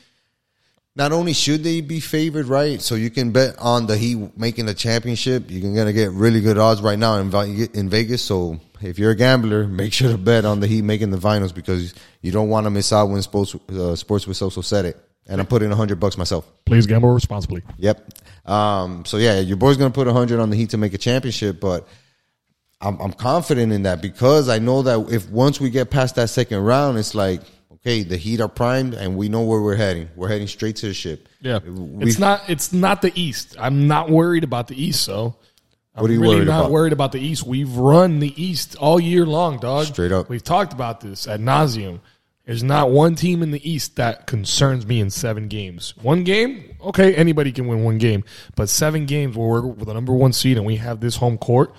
not only should they be favored, right? So you can bet on the Heat making the championship. You're gonna get really good odds right now in Vegas. So if you're a gambler, make sure to bet on the Heat making the finals because you don't want to miss out when sports uh, sports with Soso said it. And I'm putting hundred bucks myself. Please gamble responsibly. Yep. Um, so yeah, your boy's gonna put hundred on the Heat to make a championship, but I'm, I'm confident in that because I know that if once we get past that second round, it's like okay, the Heat are primed and we know where we're heading. We're heading straight to the ship. Yeah, We- it's not. It's not the East. I'm not worried about the East. So, I'm What are you really worried not about? worried about the East. We've run the East all year long, dog. Straight up. We've talked about this at nauseum. There's not one team in the East that concerns me in seven games. One game, okay, anybody can win one game, but seven games where we're with the number one seed and we have this home court.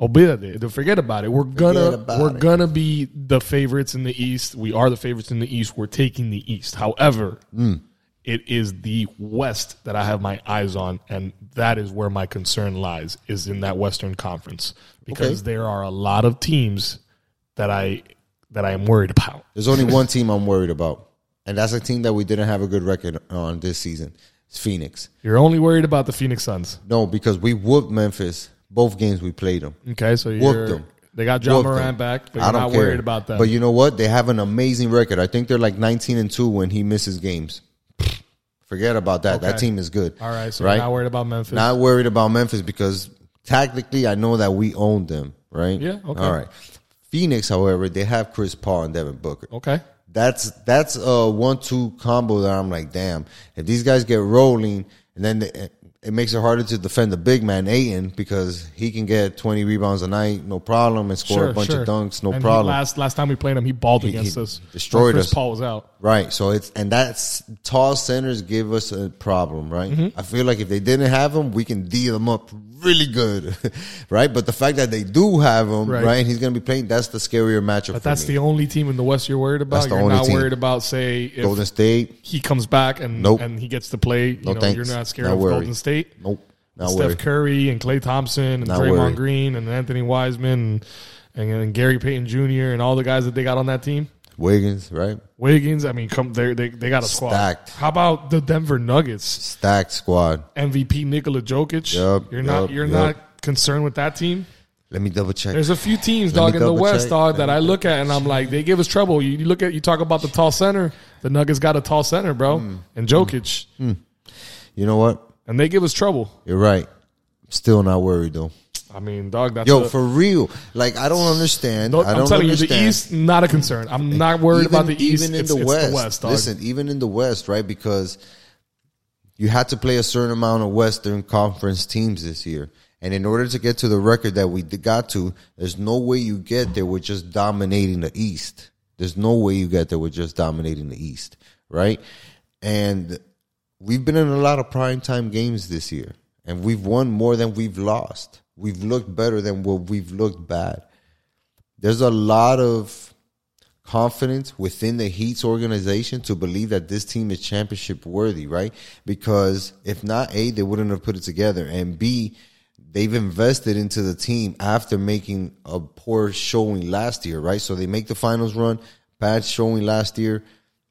Olvídate, forget about it. We're gonna Mm. We're it. gonna be the favorites in the East. We are the favorites in the East. We're taking the East. However, Mm. it is the West that I have my eyes on, and that is where my concern lies. Is in that Western Conference because Okay. there are a lot of teams that I that I am worried about. There's only one team I'm worried about, and that's a team that we didn't have a good record on this season. It's Phoenix. You're only worried about the Phoenix Suns. No, because we whooped Memphis both games we played them. Okay, so Whooped you're them. they got John Whooped Morant them. back, but I don't not care. worried about that. But you know what? They have an amazing record. I think they're like 19 and two when he misses games. Forget about that. That team is good. All right, so right? not worried about Memphis. Not worried about Memphis because Tactically, I know that we own them, right? Yeah, okay. All right. Phoenix, however, they have Chris Paul and Devin Booker. Okay. That's that's a one-two combo that I'm like, damn. If these guys get rolling, and then they, it makes it harder to defend the big man Ayton because he can get 20 rebounds a night, no problem, and score a bunch of dunks, no And problem. last last time we played him, he balled against he us. destroyed Chris us. Paul was out. Right. So it's and that's tall centers give us a problem, right? Mm-hmm. I feel like if they didn't have them, we can deal them up really good, right? But the fact that they do have him, Right. right, and he's going to be playing, that's the scarier matchup. But that's me. the only team in the West you're worried about. You're not team. worried about say if Golden State. he comes back and Nope. and he gets to play. You No know, thanks. you're not scared Not of worried. Golden State. Nope. Not Steph worried. Curry and Klay Thompson and Not Draymond worried. Green and Anthony Wiseman and, and, and Gary Payton Jr. and all the guys that they got on that team. Wiggins, right? Wiggins, I mean, come they they they got a squad. Stacked. How about the Denver Nuggets Stacked squad. MVP Nikola Jokic? Yup, you're not you're yup. not concerned with that team. Let me double check. There's a few teams, Let dog, in the West, check. dog, Let that I look at and I'm like, they give us trouble. You, you look at, you talk about the tall center. The Nuggets got a tall center, bro, Hmm. and Jokic, you know what? and they give us trouble. You're right. Still not worried though. I mean, dog, that's Yo, a- for real. Like I don't understand. Don't- I don't I'm telling understand. you, the East not a concern. I'm not worried about the East. Even in it's, the it's West. the West, dog. Listen, even in the West, right? Because you had to play a certain amount of Western Conference teams this year. And in order to get to the record that we got to, there's no way you get there with just dominating the East. There's no way you get there with just dominating the East, right? And we've been in a lot of primetime games this year, and we've won more than we've lost. We've looked better than what we've looked bad. There's a lot of confidence within the Heat's organization to believe that this team is championship worthy, right? Because if not A, they wouldn't have put it together, and B, they've invested into the team after making a poor showing last year, right? So they make the finals run, bad showing last year,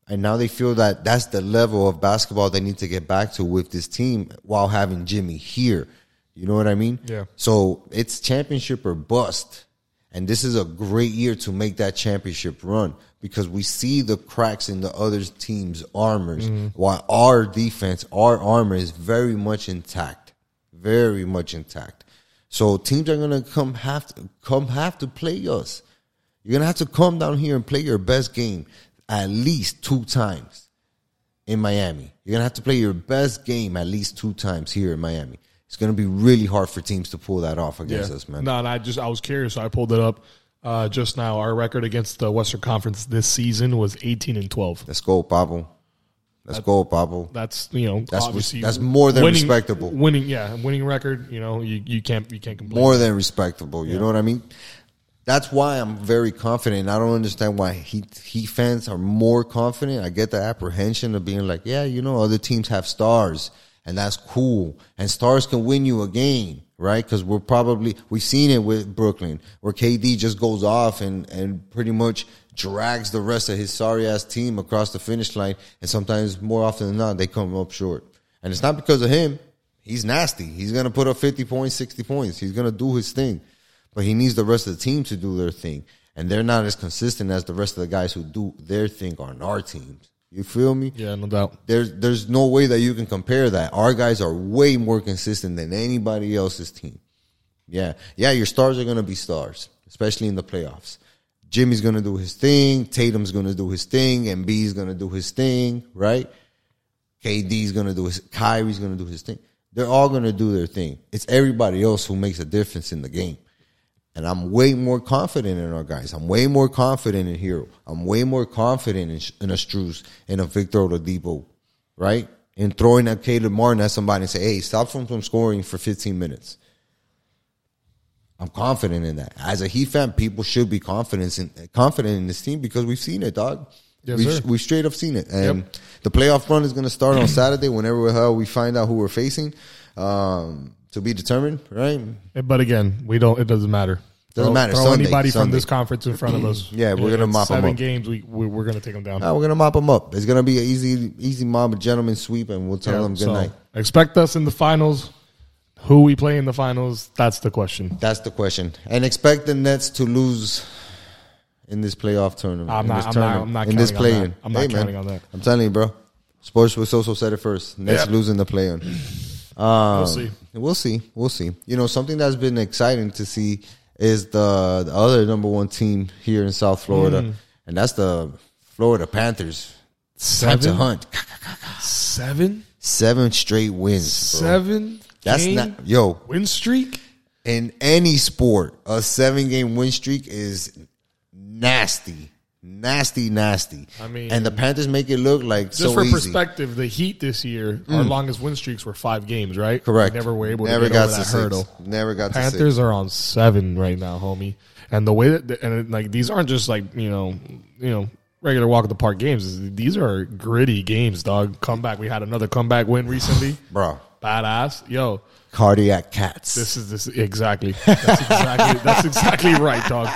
and now they feel that that's the level of basketball they need to get back to with this team while having Jimmy here. You know what I mean? Yeah. So it's championship or bust. And this is a great year to make that championship run because we see the cracks in the other team's armors mm-hmm. while our defense, our armor is very much intact. Very much intact. So teams are gonna come have to come have to play us. You're gonna have to come down here and play your best game at least two times in Miami. You're gonna have to play your best game at least two times here in Miami. It's gonna be really hard for teams to pull that off against us, man. No, and I just I was curious, so I pulled it up uh, just now. Our record against the Western Conference this season was 18 and 12. Let's go, Pablo. Let's go, Pablo. That's you know That's- obviously that's more than winning, respectable. Winning, yeah, winning record. You know, you, you can't you can't complain. More than respectable. You know what I mean? That's why I'm very confident. I don't understand why he he fans are more confident. I get the apprehension of being like, yeah, you know, other teams have stars, and that's cool. And stars can win you a game, right? Because we're probably we've seen it with Brooklyn, where KD just goes off and and pretty much drags the rest of his sorry ass team across the finish line, and sometimes more often than not, they come up short. And it's not because of him. He's nasty. He's gonna put up fifty points, sixty points. He's gonna do his thing but he needs the rest of the team to do their thing. And they're not as consistent as the rest of the guys who do their thing on our teams. You feel me? Yeah, no doubt. There's there's no way that you can compare that. Our guys are way more consistent than anybody else's team. Yeah. Yeah, your stars are gonna be stars, especially in the playoffs. Jimmy's gonna do his thing, Tatum's gonna do his thing, and B's gonna do his thing, right? KD's gonna do his Kyrie's gonna do his thing. They're all gonna do their thing. It's everybody else who makes a difference in the game. And I'm way more confident in our guys. I'm way more confident in Herro. I'm way more confident in, in a Strus and a Victor Oladipo, right? And throwing at Caleb Martin at somebody and say, hey, stop him from scoring for 15 minutes. I'm confident in that. As a Heat fan, people should be confident in confident in this team because we've seen it, dog. Yes, we sir. we straight up seen it, and the playoff run is going to start on Saturday. Whenever the hell we find out who we're facing, um, to be determined, right? Eh, but again, we don't. It doesn't matter. Doesn't Throw- matter. Throw Sunday, anybody from this conference in front of us. Yeah, we're gonna mop seven up. games. We, we we're gonna take them down. Nah, we're gonna mop them up. It's gonna be an easy, easy mob, a gentleman sweep, and we'll tell Yeah, them good so night. Expect us in the finals. Who we play in the finals? That's the question. That's the question. And expect the Nets to lose in this playoff tournament. I'm in not- this I'm not- tournament, I'm not in this counting on play-in. that. I'm not Hey, counting man, on that. I'm telling you, bro. Sports with Soso said it first. Nets Yeah. losing the play-in. Um, We'll see. We'll see. We'll see. You know, something that's been exciting to see is the, the other number one team here in South Florida, Mm. and that's the Florida Panthers. Time to Seven, hunt. seven, Seven straight wins. bro. seven. That's not yo win streak. in any sport. A seven game win streak is nasty, nasty, nasty. I mean- and the Panthers make it look like Just so for easy. perspective, the Heat this year, our mm. longest win streaks were five games, right? Correct. We never were able Never to get got over that six. hurdle. Never got to six. Panthers are on seven right now, homie. And the way that and like these aren't just like you know you know regular walk of the park games. These are gritty games, dog. Comeback. We had another comeback win recently. bro. Badass, yo. Cardiac cats. This is this exactly. That's exactly. that's exactly right, dog.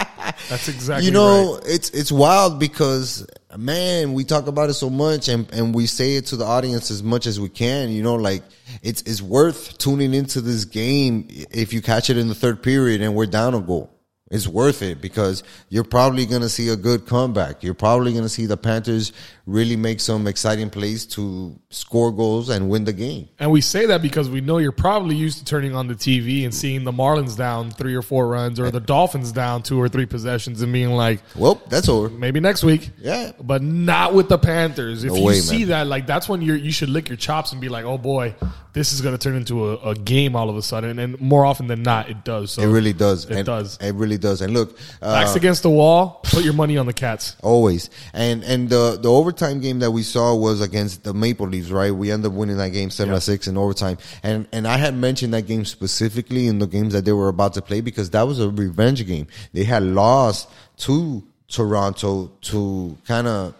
That's exactly. you know, right. it's it's wild because man, we talk about it so much and, and we say it to the audience as much as we can. You know, like it's it's worth tuning into this game if you catch it in the third period and we're down a goal. It's worth it because you're probably going to see a good comeback. You're probably going to see the Panthers really make some exciting plays to score goals and win the game. And we say that because we know you're probably used to turning on the TV and seeing the Marlins down three or four runs or the Dolphins down two or three possessions and being like, Well, that's over. maybe next week. Yeah. But not with the Panthers. If No you way, see man. that, like that's when you you should lick your chops and be like, "Oh boy, this is going to turn into a, a game all of a sudden." And more often than not, it does. So It really does. It And does. It really does. And look, uh, backs against the wall. Put your money on the Cats. Always. And and the the overtime game that we saw was against the Maple Leafs, right? We ended up winning that game seven to six in overtime. And and I had mentioned that game specifically in the games that they were about to play because that was a revenge game. They had lost to Toronto to kind of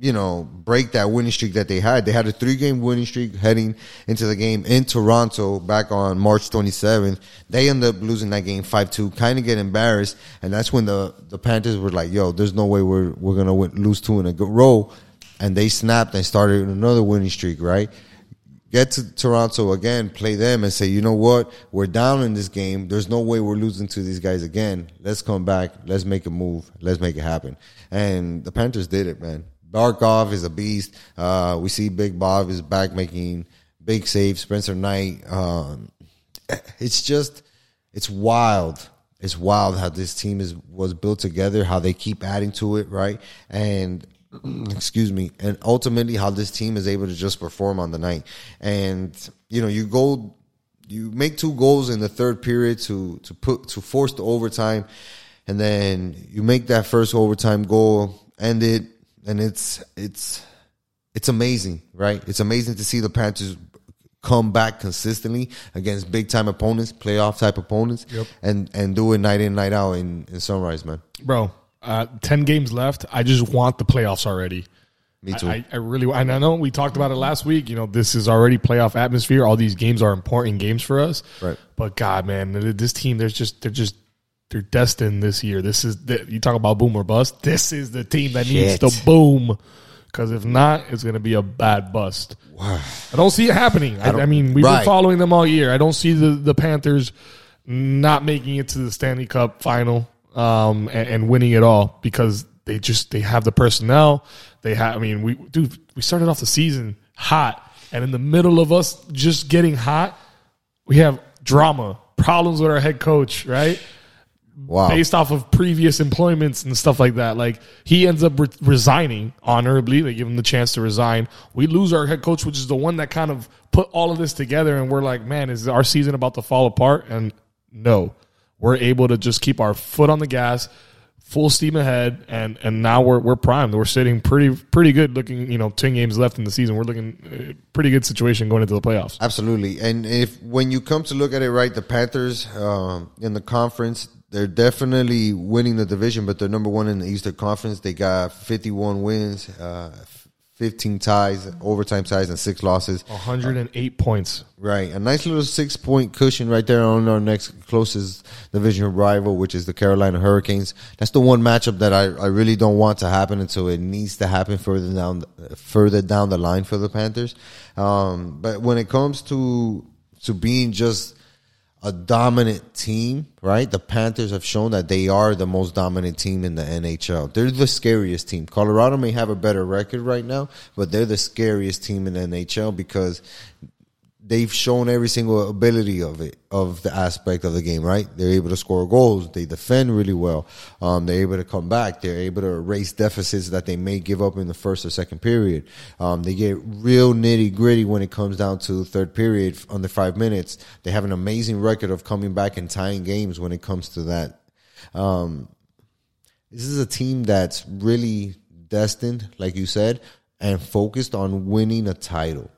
you know, break that winning streak that they had. They had a three game winning streak heading into the game in Toronto back on March 27th. They ended up losing that game 5-2, kind of get embarrassed. And that's when the, the Panthers were like, yo, there's no way we're, we're going to lose two in a row. And they snapped and started another winning streak, right? Get to Toronto again, play them and say, you know what? We're down in this game. There's no way we're losing to these guys again. Let's come back. Let's make a move. Let's make it happen. And the Panthers did it, man. Barkov is a beast. Uh, we see Big Bob is back making big saves. Spencer Knight. Um, it's just, it's wild. It's wild how this team is was built together. How they keep adding to it, right? And excuse me, and ultimately how this team is able to just perform on the night. And you know, you go, you make two goals in the third period to to put to force the overtime, and then you make that first overtime goal, end it, and it's it's it's amazing, right? It's amazing to see the Panthers come back consistently against big time opponents, playoff type opponents, Yep. and and do it night in night out in, in Sunrise, man. Bro, uh, 10 games left. I just want the playoffs already. Me too. I, I really, and I know we talked about it last week. You know, this is already playoff atmosphere. All these games are important games for us. Right. But God, man, this team, there's just, they're just, they're destined this year. This is, the, you talk about boom or bust. This is the team that needs to boom. Because if not, it's going to be a bad bust. I don't see it happening. I, I mean, we've Right. been following them all year. I don't see the, the Panthers not making it to the Stanley Cup final um, and, and winning it all because they just they have the personnel. They have. I mean, we dude, we started off the season hot, and in the middle of us just getting hot, we have drama, problems with our head coach, right? Wow. based off of previous employments and stuff like that. Like he ends up re- resigning honorably. They give him the chance to resign. We lose our head coach, which is the one that kind of put all of this together. And we're like, man, is our season about to fall apart? And no, we're able to just keep our foot on the gas, full steam ahead, and and now we're we're primed. We're sitting pretty pretty good. Looking, you know, ten games left in the season. We're looking uh, pretty good situation going into the playoffs. Absolutely. And if when you come to look at it, right, the Panthers um, in the conference, they're definitely winning the division, but they're number one in the Eastern Conference. They got 51 wins, uh, 15 ties, overtime ties, and six losses. 108 points. Right. A nice little six point cushion right there on our next closest division rival, which is the Carolina Hurricanes. That's the one matchup that I, I really don't want to happen until it needs to happen further down, further down the line for the Panthers. Um, but when it comes to, to being just a dominant team, right? The Panthers have shown that they are the most dominant team in the NHL. They're the scariest team. Colorado may have a better record right now, but they're the scariest team in the NHL because they've shown every single ability of it, of the aspect of the game, right? They're able to score goals. They defend really well. Um, they're able to come back. They're able to erase deficits that they may give up in the first or second period. Um, they get real nitty gritty when it comes down to third period under five minutes. They have an amazing record of coming back and tying games when it comes to that. Um, this is a team that's really destined, like you said, and focused on winning a title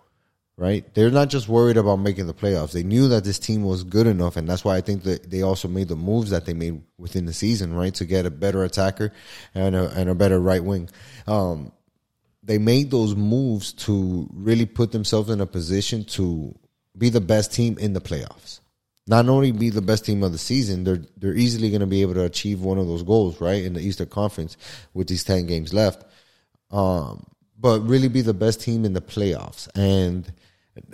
right? They're not just worried about making the playoffs. They knew that this team was good enough, and that's why I think that they also made the moves that they made within the season, right, to get a better attacker and a, and a better right wing. Um, they made those moves to really put themselves in a position to be the best team in the playoffs. Not only be the best team of the season, they're they're easily going to be able to achieve one of those goals, right, in the Eastern Conference with these ten games left. Um, but really be the best team in the playoffs and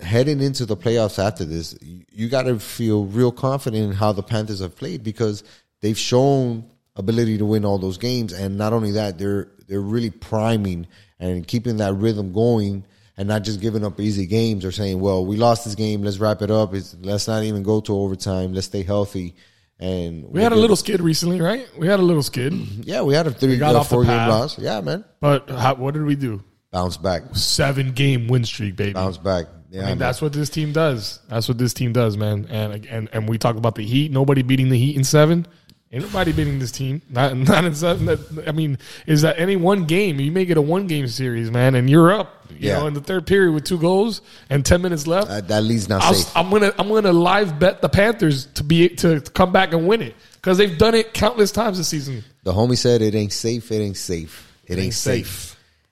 heading into the playoffs after this, you got to feel real confident in how the Panthers have played because they've shown ability to win all those games, and not only that, they're they're really priming and keeping that rhythm going, and not just giving up easy games or saying, "Well, we lost this game, let's wrap it up. It's, let's not even go to overtime. Let's stay healthy." And we had a little skid recently, right? We had a little skid. Yeah, we had a three, uh, four game loss. Yeah, man. But how, what did we do? Bounce back. Seven game win streak, baby. Bounce back. Yeah, I mean, that's what this team does. That's what this team does, man. And and and we talk about the Heat. Nobody beating the Heat in seven. Ain't nobody beating this team. Not not in seven. I mean, is that any one game? You make it a one game series, man, and you're up. You yeah. know, in the third period with two goals and ten minutes left. Uh, that leads not safe. I'm gonna I'm gonna live bet the Panthers to be to come back and win it because they've done it countless times this season. The homie said it ain't safe. It ain't safe. It, it ain't, ain't, safe. safe.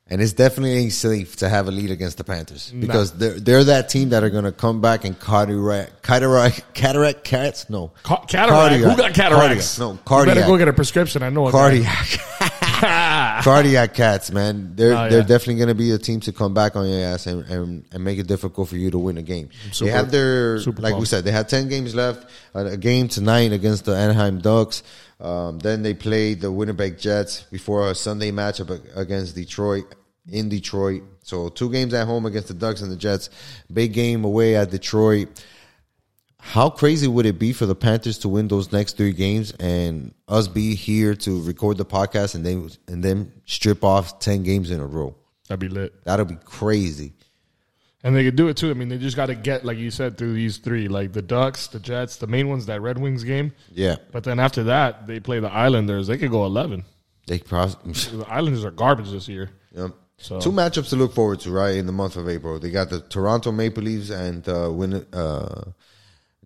And it's definitely safe to have a lead against the Panthers because no. they're they're that team that are going to come back and cataract cataract cataract cats. No, Ca- cataract. Cardiac. Who got cataracts? Cardiac. No, cardiac. You better go get a prescription. I know cardiac. cardiac cats, man. They're oh, yeah. they're definitely going to be a team to come back on your ass and, and, and make it difficult for you to win a game. Super, they have their like pumped. we said, they had ten games left. A game tonight against the Anaheim Ducks. Um, then they played the Winnipeg Jets before a Sunday matchup against Detroit in Detroit. So two games at home against the Ducks and the Jets. Big game away at Detroit. How crazy would it be for the Panthers to win those next three games and us be here to record the podcast and then and then strip off ten games in a row? That'd be lit. That'll be crazy. And they could do it too. I mean, they just got to get, like you said, through these three, like the Ducks, the Jets, the main ones, that Red Wings game. Yeah. But then after that, they play the Islanders. They could go eleven. They probably the Islanders are garbage this year. Yep. So two matchups to look forward to, right? In the month of April, they got the Toronto Maple Leafs and uh, win, uh,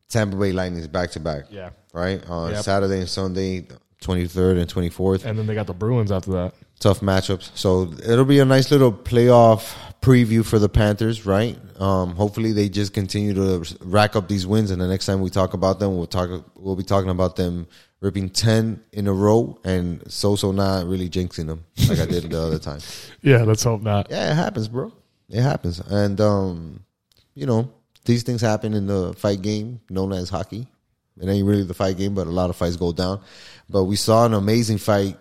Tampa Bay Lightning back to back. Yeah. Right on yep. Saturday and Sunday, twenty third and twenty fourth, and then they got the Bruins after that. Tough matchups. So it'll be a nice little playoff preview for the Panthers, right? Um, hopefully they just continue to rack up these wins, and the next time we talk about them, we'll talk. We'll be talking about them ripping 10 in a row and so so not really jinxing them like I did the other time. Yeah, let's hope not. Yeah, it happens, bro. It happens. And um, you know, these things happen in the fight game known as hockey. It ain't really the fight game, but a lot of fights go down. But we saw an amazing fight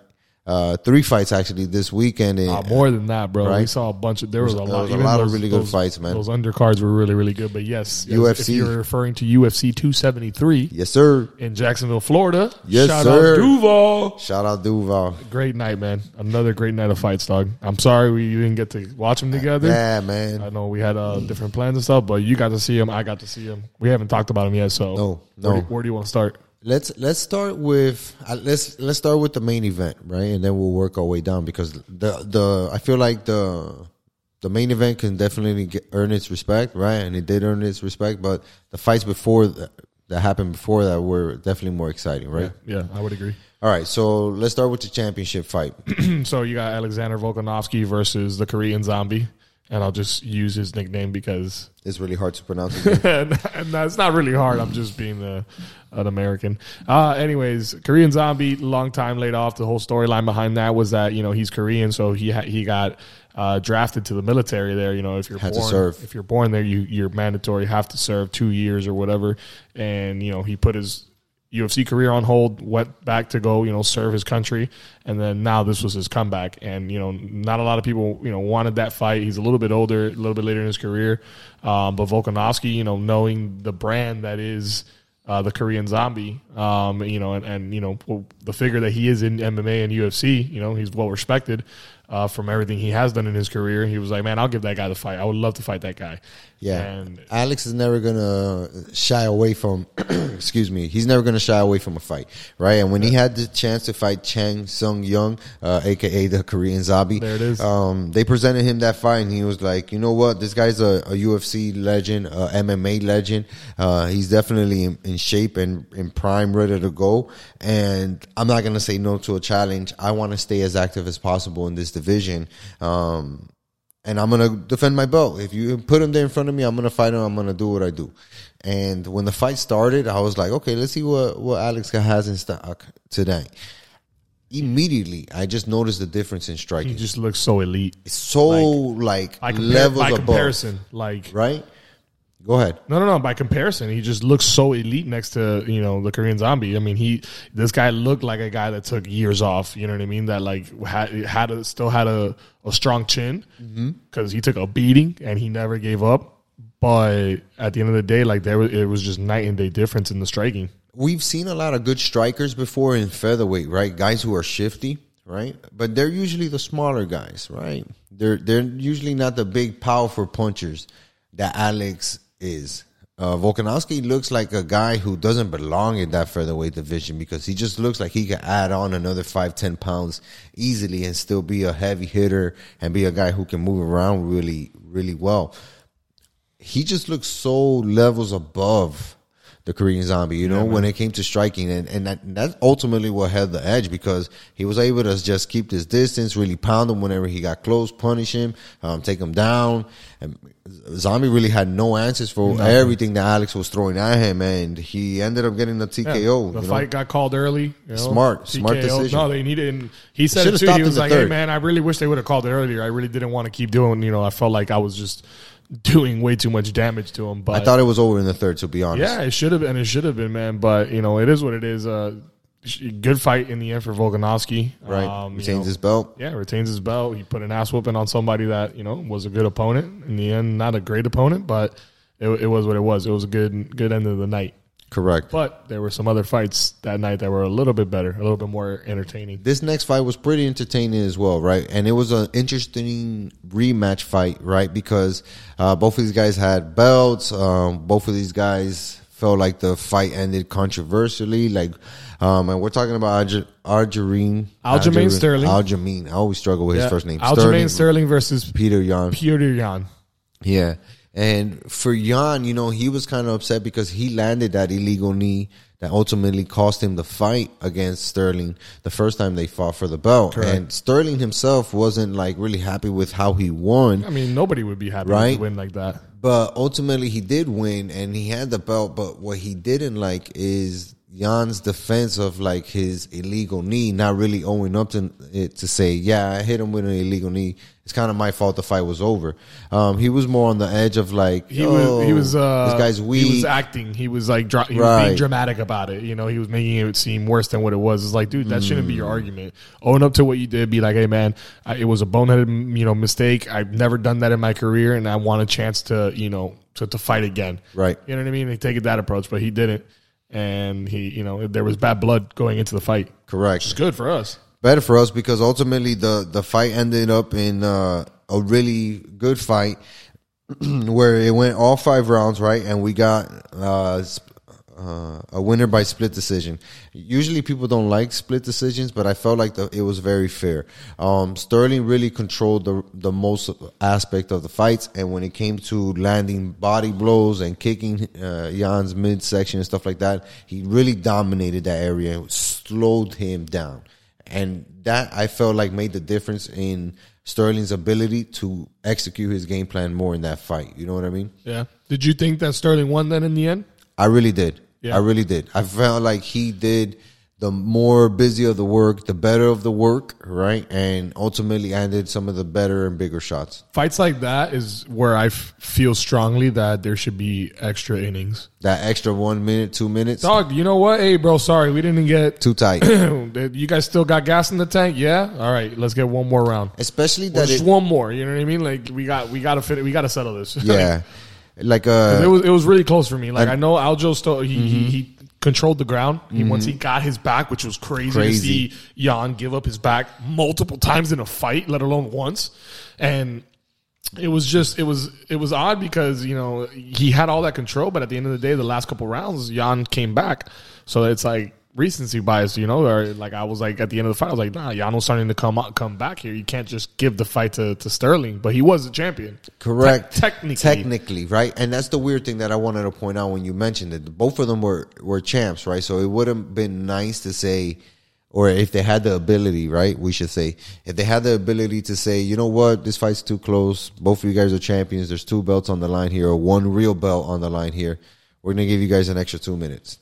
uh, three fights actually this weekend. And, uh, more than that, bro. Right? We saw a bunch of there was, was a lot, was a lot those, of really good those, fights, man. Those undercards were really, really good. But yes, UFC. If you're referring to UFC 273, yes, sir, in Jacksonville, Florida. Yes, Shout sir. Out Duval. Shout out Duval. Great night, man. Another great night of fights, dog. I'm sorry we didn't get to watch them together. Yeah, man. I know we had uh, different plans and stuff, but you got to see him. I got to see him. We haven't talked about him yet, so no, no. Where do, where do you want to start? Let's let's start with uh, let's let's start with the main event, right, and then we'll work our way down because the the I feel like the the main event can definitely get, earn its respect, right, and it did earn its respect, but the fights before that, that happened before that were definitely more exciting, right? Yeah, yeah, I would agree. All right, so let's start with the championship fight. so you got Alexander Volkanovski versus the Korean Zombie and I'll just use his nickname because it's really hard to pronounce. and, and it's not really hard. I'm just being a, an American. Uh, anyways, Korean Zombie, long time laid off. The whole storyline behind that was that you know he's Korean, so he ha- he got uh, drafted to the military there. You know, if you're Had born, if you're born there, you you're mandatory have to serve two years or whatever. And you know, he put his UFC career on hold, went back to go, you know, serve his country, and then now this was his comeback. And you know, not a lot of people, you know, wanted that fight. He's a little bit older, a little bit later in his career, um, but Volkanovski, you know, knowing the brand that is. Uh, the Korean Zombie, um, you know, and, and you know the figure that he is in MMA and UFC, you know, he's well respected uh, from everything he has done in his career. He was like, man, I'll give that guy the fight. I would love to fight that guy. Yeah, And Alex is never gonna shy away from. excuse me, he's never gonna shy away from a fight, right? And when he had the chance to fight Chang Sung Young, uh, aka the Korean Zombie, There it is. Um, they presented him that fight, and he was like, you know what, this guy's a, a UFC legend, a MMA legend. Uh, he's definitely in, in shape and in prime, ready to go. And I'm not gonna say no to a challenge. I want to stay as active as possible in this division. Um, and I'm gonna defend my belt. If you put him there in front of me, I'm gonna fight him. I'm gonna do what I do. And when the fight started, I was like, okay, let's see what what Alex has in stock today. Immediately, I just noticed the difference in striking. he just looks so elite. So like, By, compar- levels by above, comparison, like right? Go ahead. No, no, no. By comparison, he just looks so elite next to you know the Korean Zombie. I mean, he this guy looked like a guy that took years off. You know what I mean? That like had had a, still had a, a strong chin mm-hmm. because he took a beating and he never gave up. But at the end of the day, like there was, it was just night and day difference in the striking. We've seen a lot of good strikers before in featherweight, right? Guys who are shifty, right? But they're usually the smaller guys, right? They're they're usually not the big, powerful punchers that Alex is. Uh, Volkanovski looks like a guy who doesn't belong in that featherweight division because he just looks like he could add on another five, ten pounds easily and still be a heavy hitter and be a guy who can move around really, really well he just looks so levels above the Korean Zombie, you know, when it came to striking, and and that, that's ultimately what had the edge because he was able to just keep this distance, really pound him whenever he got close, punish him, um, take him down. And Zombie really had no answers for everything that Alex was throwing at him, and he ended up getting the TKO. the you know? fight got called early. You know, Smart, smart decision. No, they needed. And he said Should've it too. He was like, "Hey, man, I really wish they would have called it earlier. I really didn't want to keep doing. You know, I felt like I was just doing way too much damage to him. But I thought it was over in the third, to be honest. yeah, it should have been. It should have been, man. But you know, it is what it is. Uh, good fight in the end for Volkanovski. Right. Um, you Retains know, his belt. yeah, retains his belt. He put an ass whooping on somebody that you know was a good opponent. In the end, not a great opponent, but it, it was what it was. It was a good good end of the night. Correct. But there were some other fights that night that were a little bit better, a little bit more entertaining. this next fight was pretty entertaining as well, right? And it was an interesting rematch fight, right? Because uh, both of these guys had belts. Um, both of these guys felt like the fight ended controversially. Like, um, and we're talking about Alge- Aljamain Sterling. Aljamain. I always struggle with his first name. Aljamain Sterling versus Peter Yan. Peter Yan. Yeah. And for Yan, you know, he was kind of upset because he landed that illegal knee that ultimately cost him the fight against Sterling the first time they fought for the belt. And Sterling himself wasn't like really happy with how he won. I mean, nobody would be happy Right. to win like that. But ultimately, he did win, and he had the belt. But what he didn't like is Yan's defense of like his illegal knee, not really owing up to it to say, "Yeah, I hit him with an illegal knee. It's kind of my fault. The fight was over." Um, he was more on the edge of like, He "Yo, was he was uh this guy's weak." He was acting. He was like dra- he was being dramatic about it. You know, he was making it seem worse than what it was. It's like, dude, that shouldn't be your Mm. argument. Own up to what you did. Be like, hey, man, I, it was a boneheaded you know mistake. I've never done that in my career, and I want a chance to you know to, to fight again. Right. You know what I mean? They take it that approach, but he didn't, and he you know there was bad blood going into the fight. Correct. It's good for us. better for us because ultimately the the fight ended up in uh, a really good fight where it went all five rounds right and we got uh, uh, a winner by split decision. Usually people don't like split decisions, but I felt like the, it was very fair. Um, Sterling really controlled the the most aspect of the fights, and when it came to landing body blows and kicking uh, Yan's midsection and stuff like that, he really dominated that area and slowed him down and that I felt like made the difference in Sterling's ability to execute his game plan more in that fight. You know what I mean? Yeah. Did you think that Sterling won then in the end? I really did. Yeah. I really did. I felt like he did the more busy of the work, the better of the work, right? And ultimately ended some of the better and bigger shots. Fights like that is where I f- feel strongly that there should be extra innings. That extra one minute, two minutes, Dog, you know what? Hey, bro, sorry we didn't get. too tight. you guys still got gas in the tank? Yeah. All right, let's get one more round. Especially Or that just it, one more. You know what I mean? Like we got we got to fit. We got to settle this. yeah, like uh, it was it was really close for me. Like I know Aljo still he, he he controlled the ground. He once he got his back, which was crazy, Crazy. to see Yan give up his back multiple times in a fight, let alone once. And it was just it was it was odd because you know he had all that control, but at the end of the day, the last couple rounds, Yan came back. So it's like recency bias, you know, or like I was like at the end of the fight, I was like, nah, Yan was starting to come out, come back here. You can't just give the fight to, to Sterling, but he was a champion. Correct. Te- technically, Technically, right? And that's the weird thing that I wanted to point out when you mentioned it. Both of them were were champs, right? So it would have been nice to say or if they had the ability, right? We should say if they had the ability to say, you know what, this fight's too close. Both of you guys are champions. There's two belts on the line here, or one real belt on the line here. We're gonna give you guys an extra two minutes.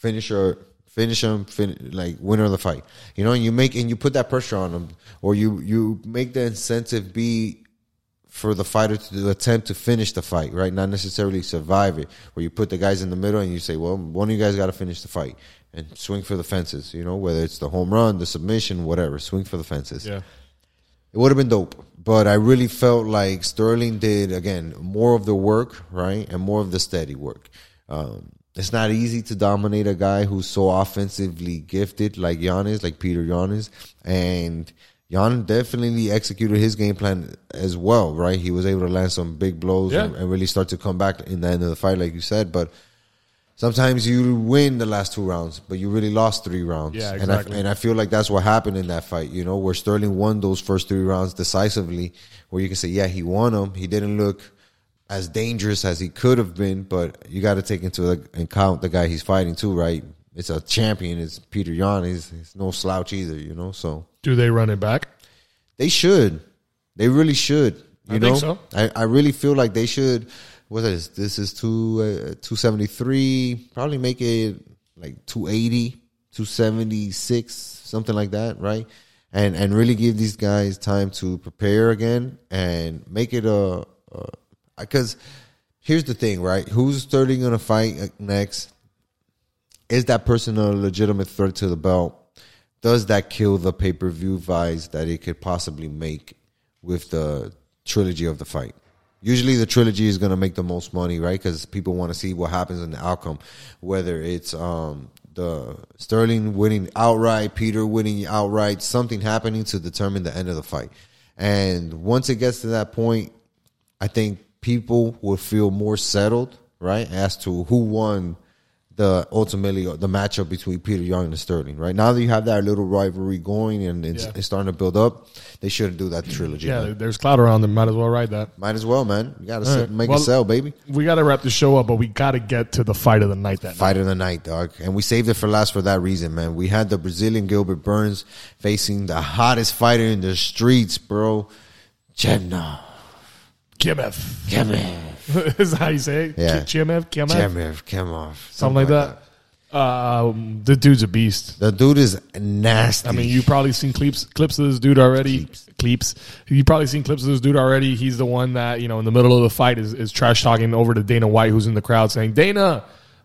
Finish your finish them, fin- like winner of the fight. You know, and you make and you put that pressure on them, or you you make the incentive be for the fighter to attempt to finish the fight, right? Not necessarily survive it. Where you put the guys in the middle and you say, well, one of you guys got to finish the fight and swing for the fences. You know, whether it's the home run, the submission, whatever, swing for the fences. yeah. It would have been dope, but I really felt like Sterling did again more of the work, right, and more of the steady work. Um, it's not easy to dominate a guy who's so offensively gifted like Yan is, like Peter Yan is, and Yan definitely executed his game plan as well, right? He was able to land some big blows Yeah. and, and really start to come back in the end of the fight, like you said, but. Sometimes you win the last two rounds, but you really lost three rounds. Yeah, And exactly. I, and I feel like that's what happened in that fight, you know, where Sterling won those first three rounds decisively, where you can say, yeah, he won them. He didn't look as dangerous as he could have been, but you got to take into account the guy he's fighting too, right? It's a champion. It's Peter Yan. He's, he's no slouch either, you know. So Do they run it back? they should. They really should. You I know, think so. I, I really feel like they should. What is this? Is two uh, two seventy three? Probably make it like 280, 276, something like that, right? And and really give these guys time to prepare again and make it a because here's the thing, right? Who's starting going to fight next? Is that person a legitimate threat to the belt? Does that kill the pay per view vibes that it could possibly make with the trilogy of the fight? Usually, the trilogy is going to make the most money, right? Because people want to see what happens in the outcome, whether it's um, the Sterling winning outright, Peter winning outright, something happening to determine the end of the fight. And once it gets to that point, I think people will feel more settled, right, as to who won the ultimately uh, the matchup between Peter Young and Sterling, right? Now that you have that little rivalry going and it's, Yeah. it's starting to build up, they shouldn't do that trilogy. Yeah, man. there's cloud around them. Might as well ride that. Might as well, man. You got to right. make Well- a sell, baby. We got to wrap the show up, but we got to get to the fight of the night that night. Fight of the night, dog. And we saved it for last for that reason, man. We had the Brazilian Gilbert Burns facing the hottest fighter in the streets, bro. Chemna. Kimev. Kemev. Is that how you say it? Yeah. Chimev? Kimev? Kemev. Kemov. Something like that. Um, the dude's a beast. The dude is nasty. I mean, you probably seen clips clips of this dude already. Clips. You probably seen clips of this dude already. He's the one that you know in the middle of the fight is, is trash talking over to Dana White, who's in the crowd, saying, "Dana,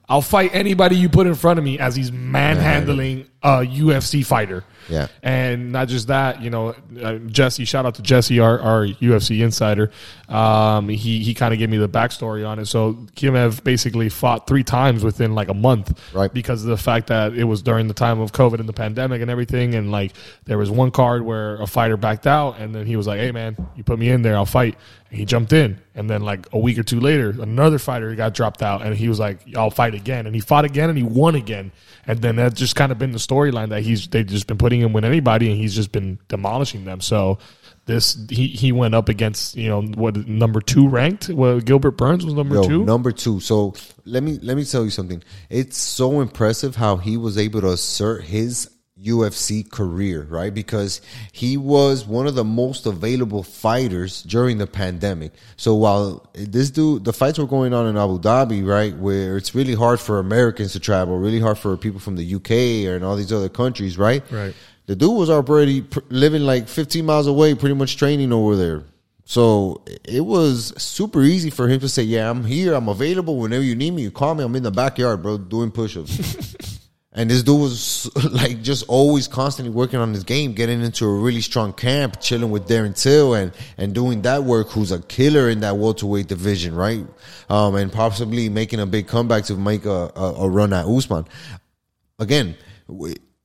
I'll fight anybody you put in front of me." As he's manhandling a UFC fighter. Yeah. And not just that, you know, uh, Jesse. Shout out to Jesse, our, our UFC insider. Um, he he kind of gave me the backstory on it. So Kimev basically fought three times within like a month, Right. Because of the fact that it was during the time of COVID and the pandemic and everything, and like there was one card where a fighter backed out, and then he was like, "Hey man, you put me in there, I'll fight." And he jumped in, and then like a week or two later, another fighter got dropped out, and he was like, "I'll fight again," and he fought again, and he won again, and then that's just kind of been the storyline that he's they've just been putting him with anybody, and he's just been demolishing them. So. This he, he went up against you know what number two ranked well Gilbert Burns was number Yo, two number two. So let me let me tell you something. It's so impressive how he was able to assert his UFC career, right? Because he was one of the most available fighters during the pandemic. So while this dude, the fights were going on in Abu Dhabi, right, where it's really hard for Americans to travel, really hard for people from the UK and all these other countries, right? Right. The dude was already pr- living like 15 miles away, pretty much training over there. So it was super easy for him to say, "Yeah, I'm here. I'm available whenever you need me. You call me. I'm in the backyard, bro, doing push-ups." and this dude was like just always constantly working on his game, getting into a really strong camp, chilling with Darren Till, and and doing that work. Who's a killer in that welterweight division, right? Um, and possibly making a big comeback to make a, a, a run at Usman. Again,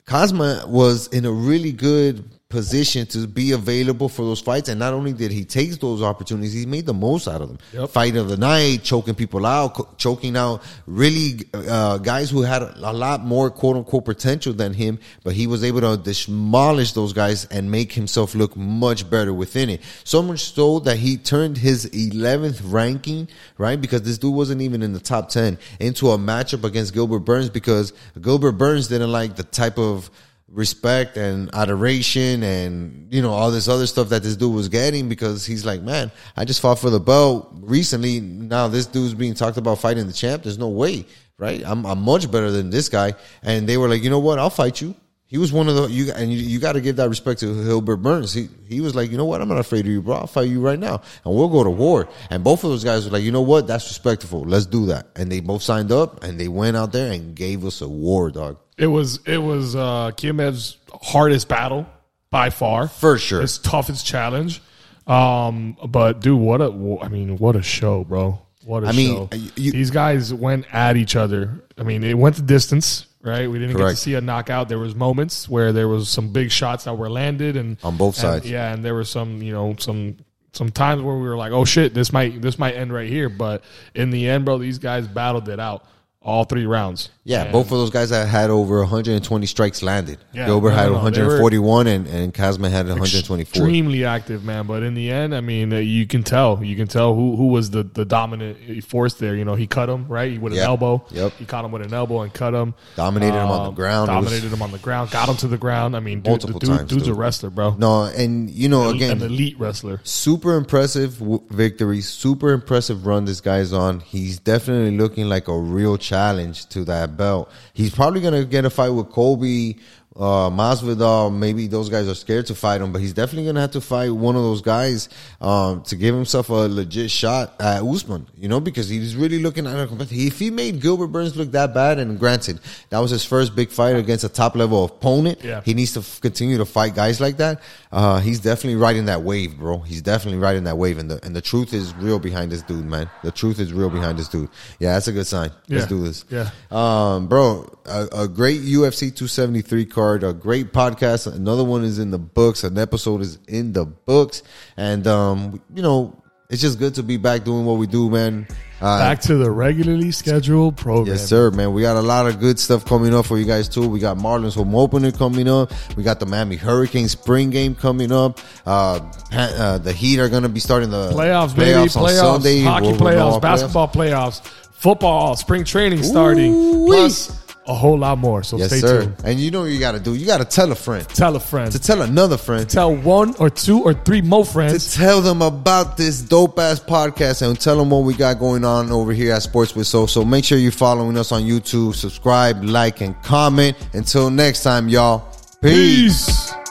Cosma was in a really good position to be available for those fights. And not only did he take those opportunities, he made the most out of them. Yep. Fight of the night, choking people out, co- choking out really uh, guys who had a lot more quote unquote potential than him, but he was able to demolish those guys and make himself look much better within it. So much so that he turned his 11th ranking, right? Because this dude wasn't even in the top 10 into a matchup against Gilbert Burns because Gilbert Burns didn't like the type of respect and adoration and you know all this other stuff that this dude was getting because he's like man i just fought for the belt recently now this dude's being talked about fighting the champ there's no way right i'm, I'm much better than this guy and they were like you know what i'll fight you he was one of the you and you, you got to give that respect to Hilbert Burns. He he was like, you know what, I'm not afraid of you, bro. I'll fight you right now, and we'll go to war. And both of those guys were like, you know what, that's respectful. Let's do that. And they both signed up, and they went out there and gave us a war, dog. It was it was uh Chimaev's hardest battle by far. For sure. His toughest challenge. Um but dude, what a I mean, what a show, bro. What a I mean, show. you- These guys went at each other. I mean, it went the distance, right? We didn't get to see a knockout. There was moments where there was some big shots that were landed and On both and- sides. yeah, and there were some, you know, some some times where we were like, "Oh shit, this might this might end right here." But in the end, bro, these guys battled it out all three rounds. Yeah, And- both of those guys that had over 120 strikes landed. Yeah, Gilbert no, had no, no, they were 141 and, and Khamzat had 124. extremely active, man. But in the end, I mean, uh, you can tell, you can tell who who was the, the dominant force there. You know, he cut him right He with an elbow. Yep. he caught him with an elbow and cut him. Dominated him on the Um, ground. It was- Dominated him on the ground. Got him to the ground. I mean, dude, Multiple the dude, times, dude's a wrestler, bro. No, and you know, again, an elite wrestler. super impressive w- victory, super impressive run this guy's on. He's definitely looking like a real challenge to that belt. He's probably gonna get a fight with Colby, uh, Masvidal. Maybe those guys are scared to fight him, but he's definitely gonna have to fight one of those guys um, to give himself a legit shot at Usman. You know, because he's really looking at a competitor. If he made Gilbert Burns look that bad, and granted, that was his first big fight against a top level opponent. Yeah. He needs to f- continue to fight guys like that. Uh, he's definitely riding that wave, bro. He's definitely riding that wave, and the and the truth is real behind this dude, man. The truth is real behind this dude. Yeah, that's a good sign. Let's do this. Yeah. um, bro. A, a great UFC 273 card, a great podcast. Another one is in the books. An episode is in the books, and um, you know, it's just good to be back doing what we do, man. Uh, Back to the regularly scheduled program. Yes, sir, man. We got a lot of good stuff coming up for you guys too. We got Marlins home opener coming up. We got the Miami Hurricane spring game coming up. Uh, uh the Heat are going to be starting the Playoffs, baby. on Playoffs. Sunday. Hockey We'll- playoffs, basketball playoffs, football, spring training starting, Ooh-wee. plus a whole lot more. So Yes, stay sir. tuned. And you know what you got to do. You got to tell a friend Tell a friend. to tell another friend Tell one or two or three more friends. to tell them about this dope ass podcast and tell them what we got going on over here at Sports with So. So make sure you're following us on YouTube. Subscribe, like, and comment. Until next time, y'all. Peace. Peace.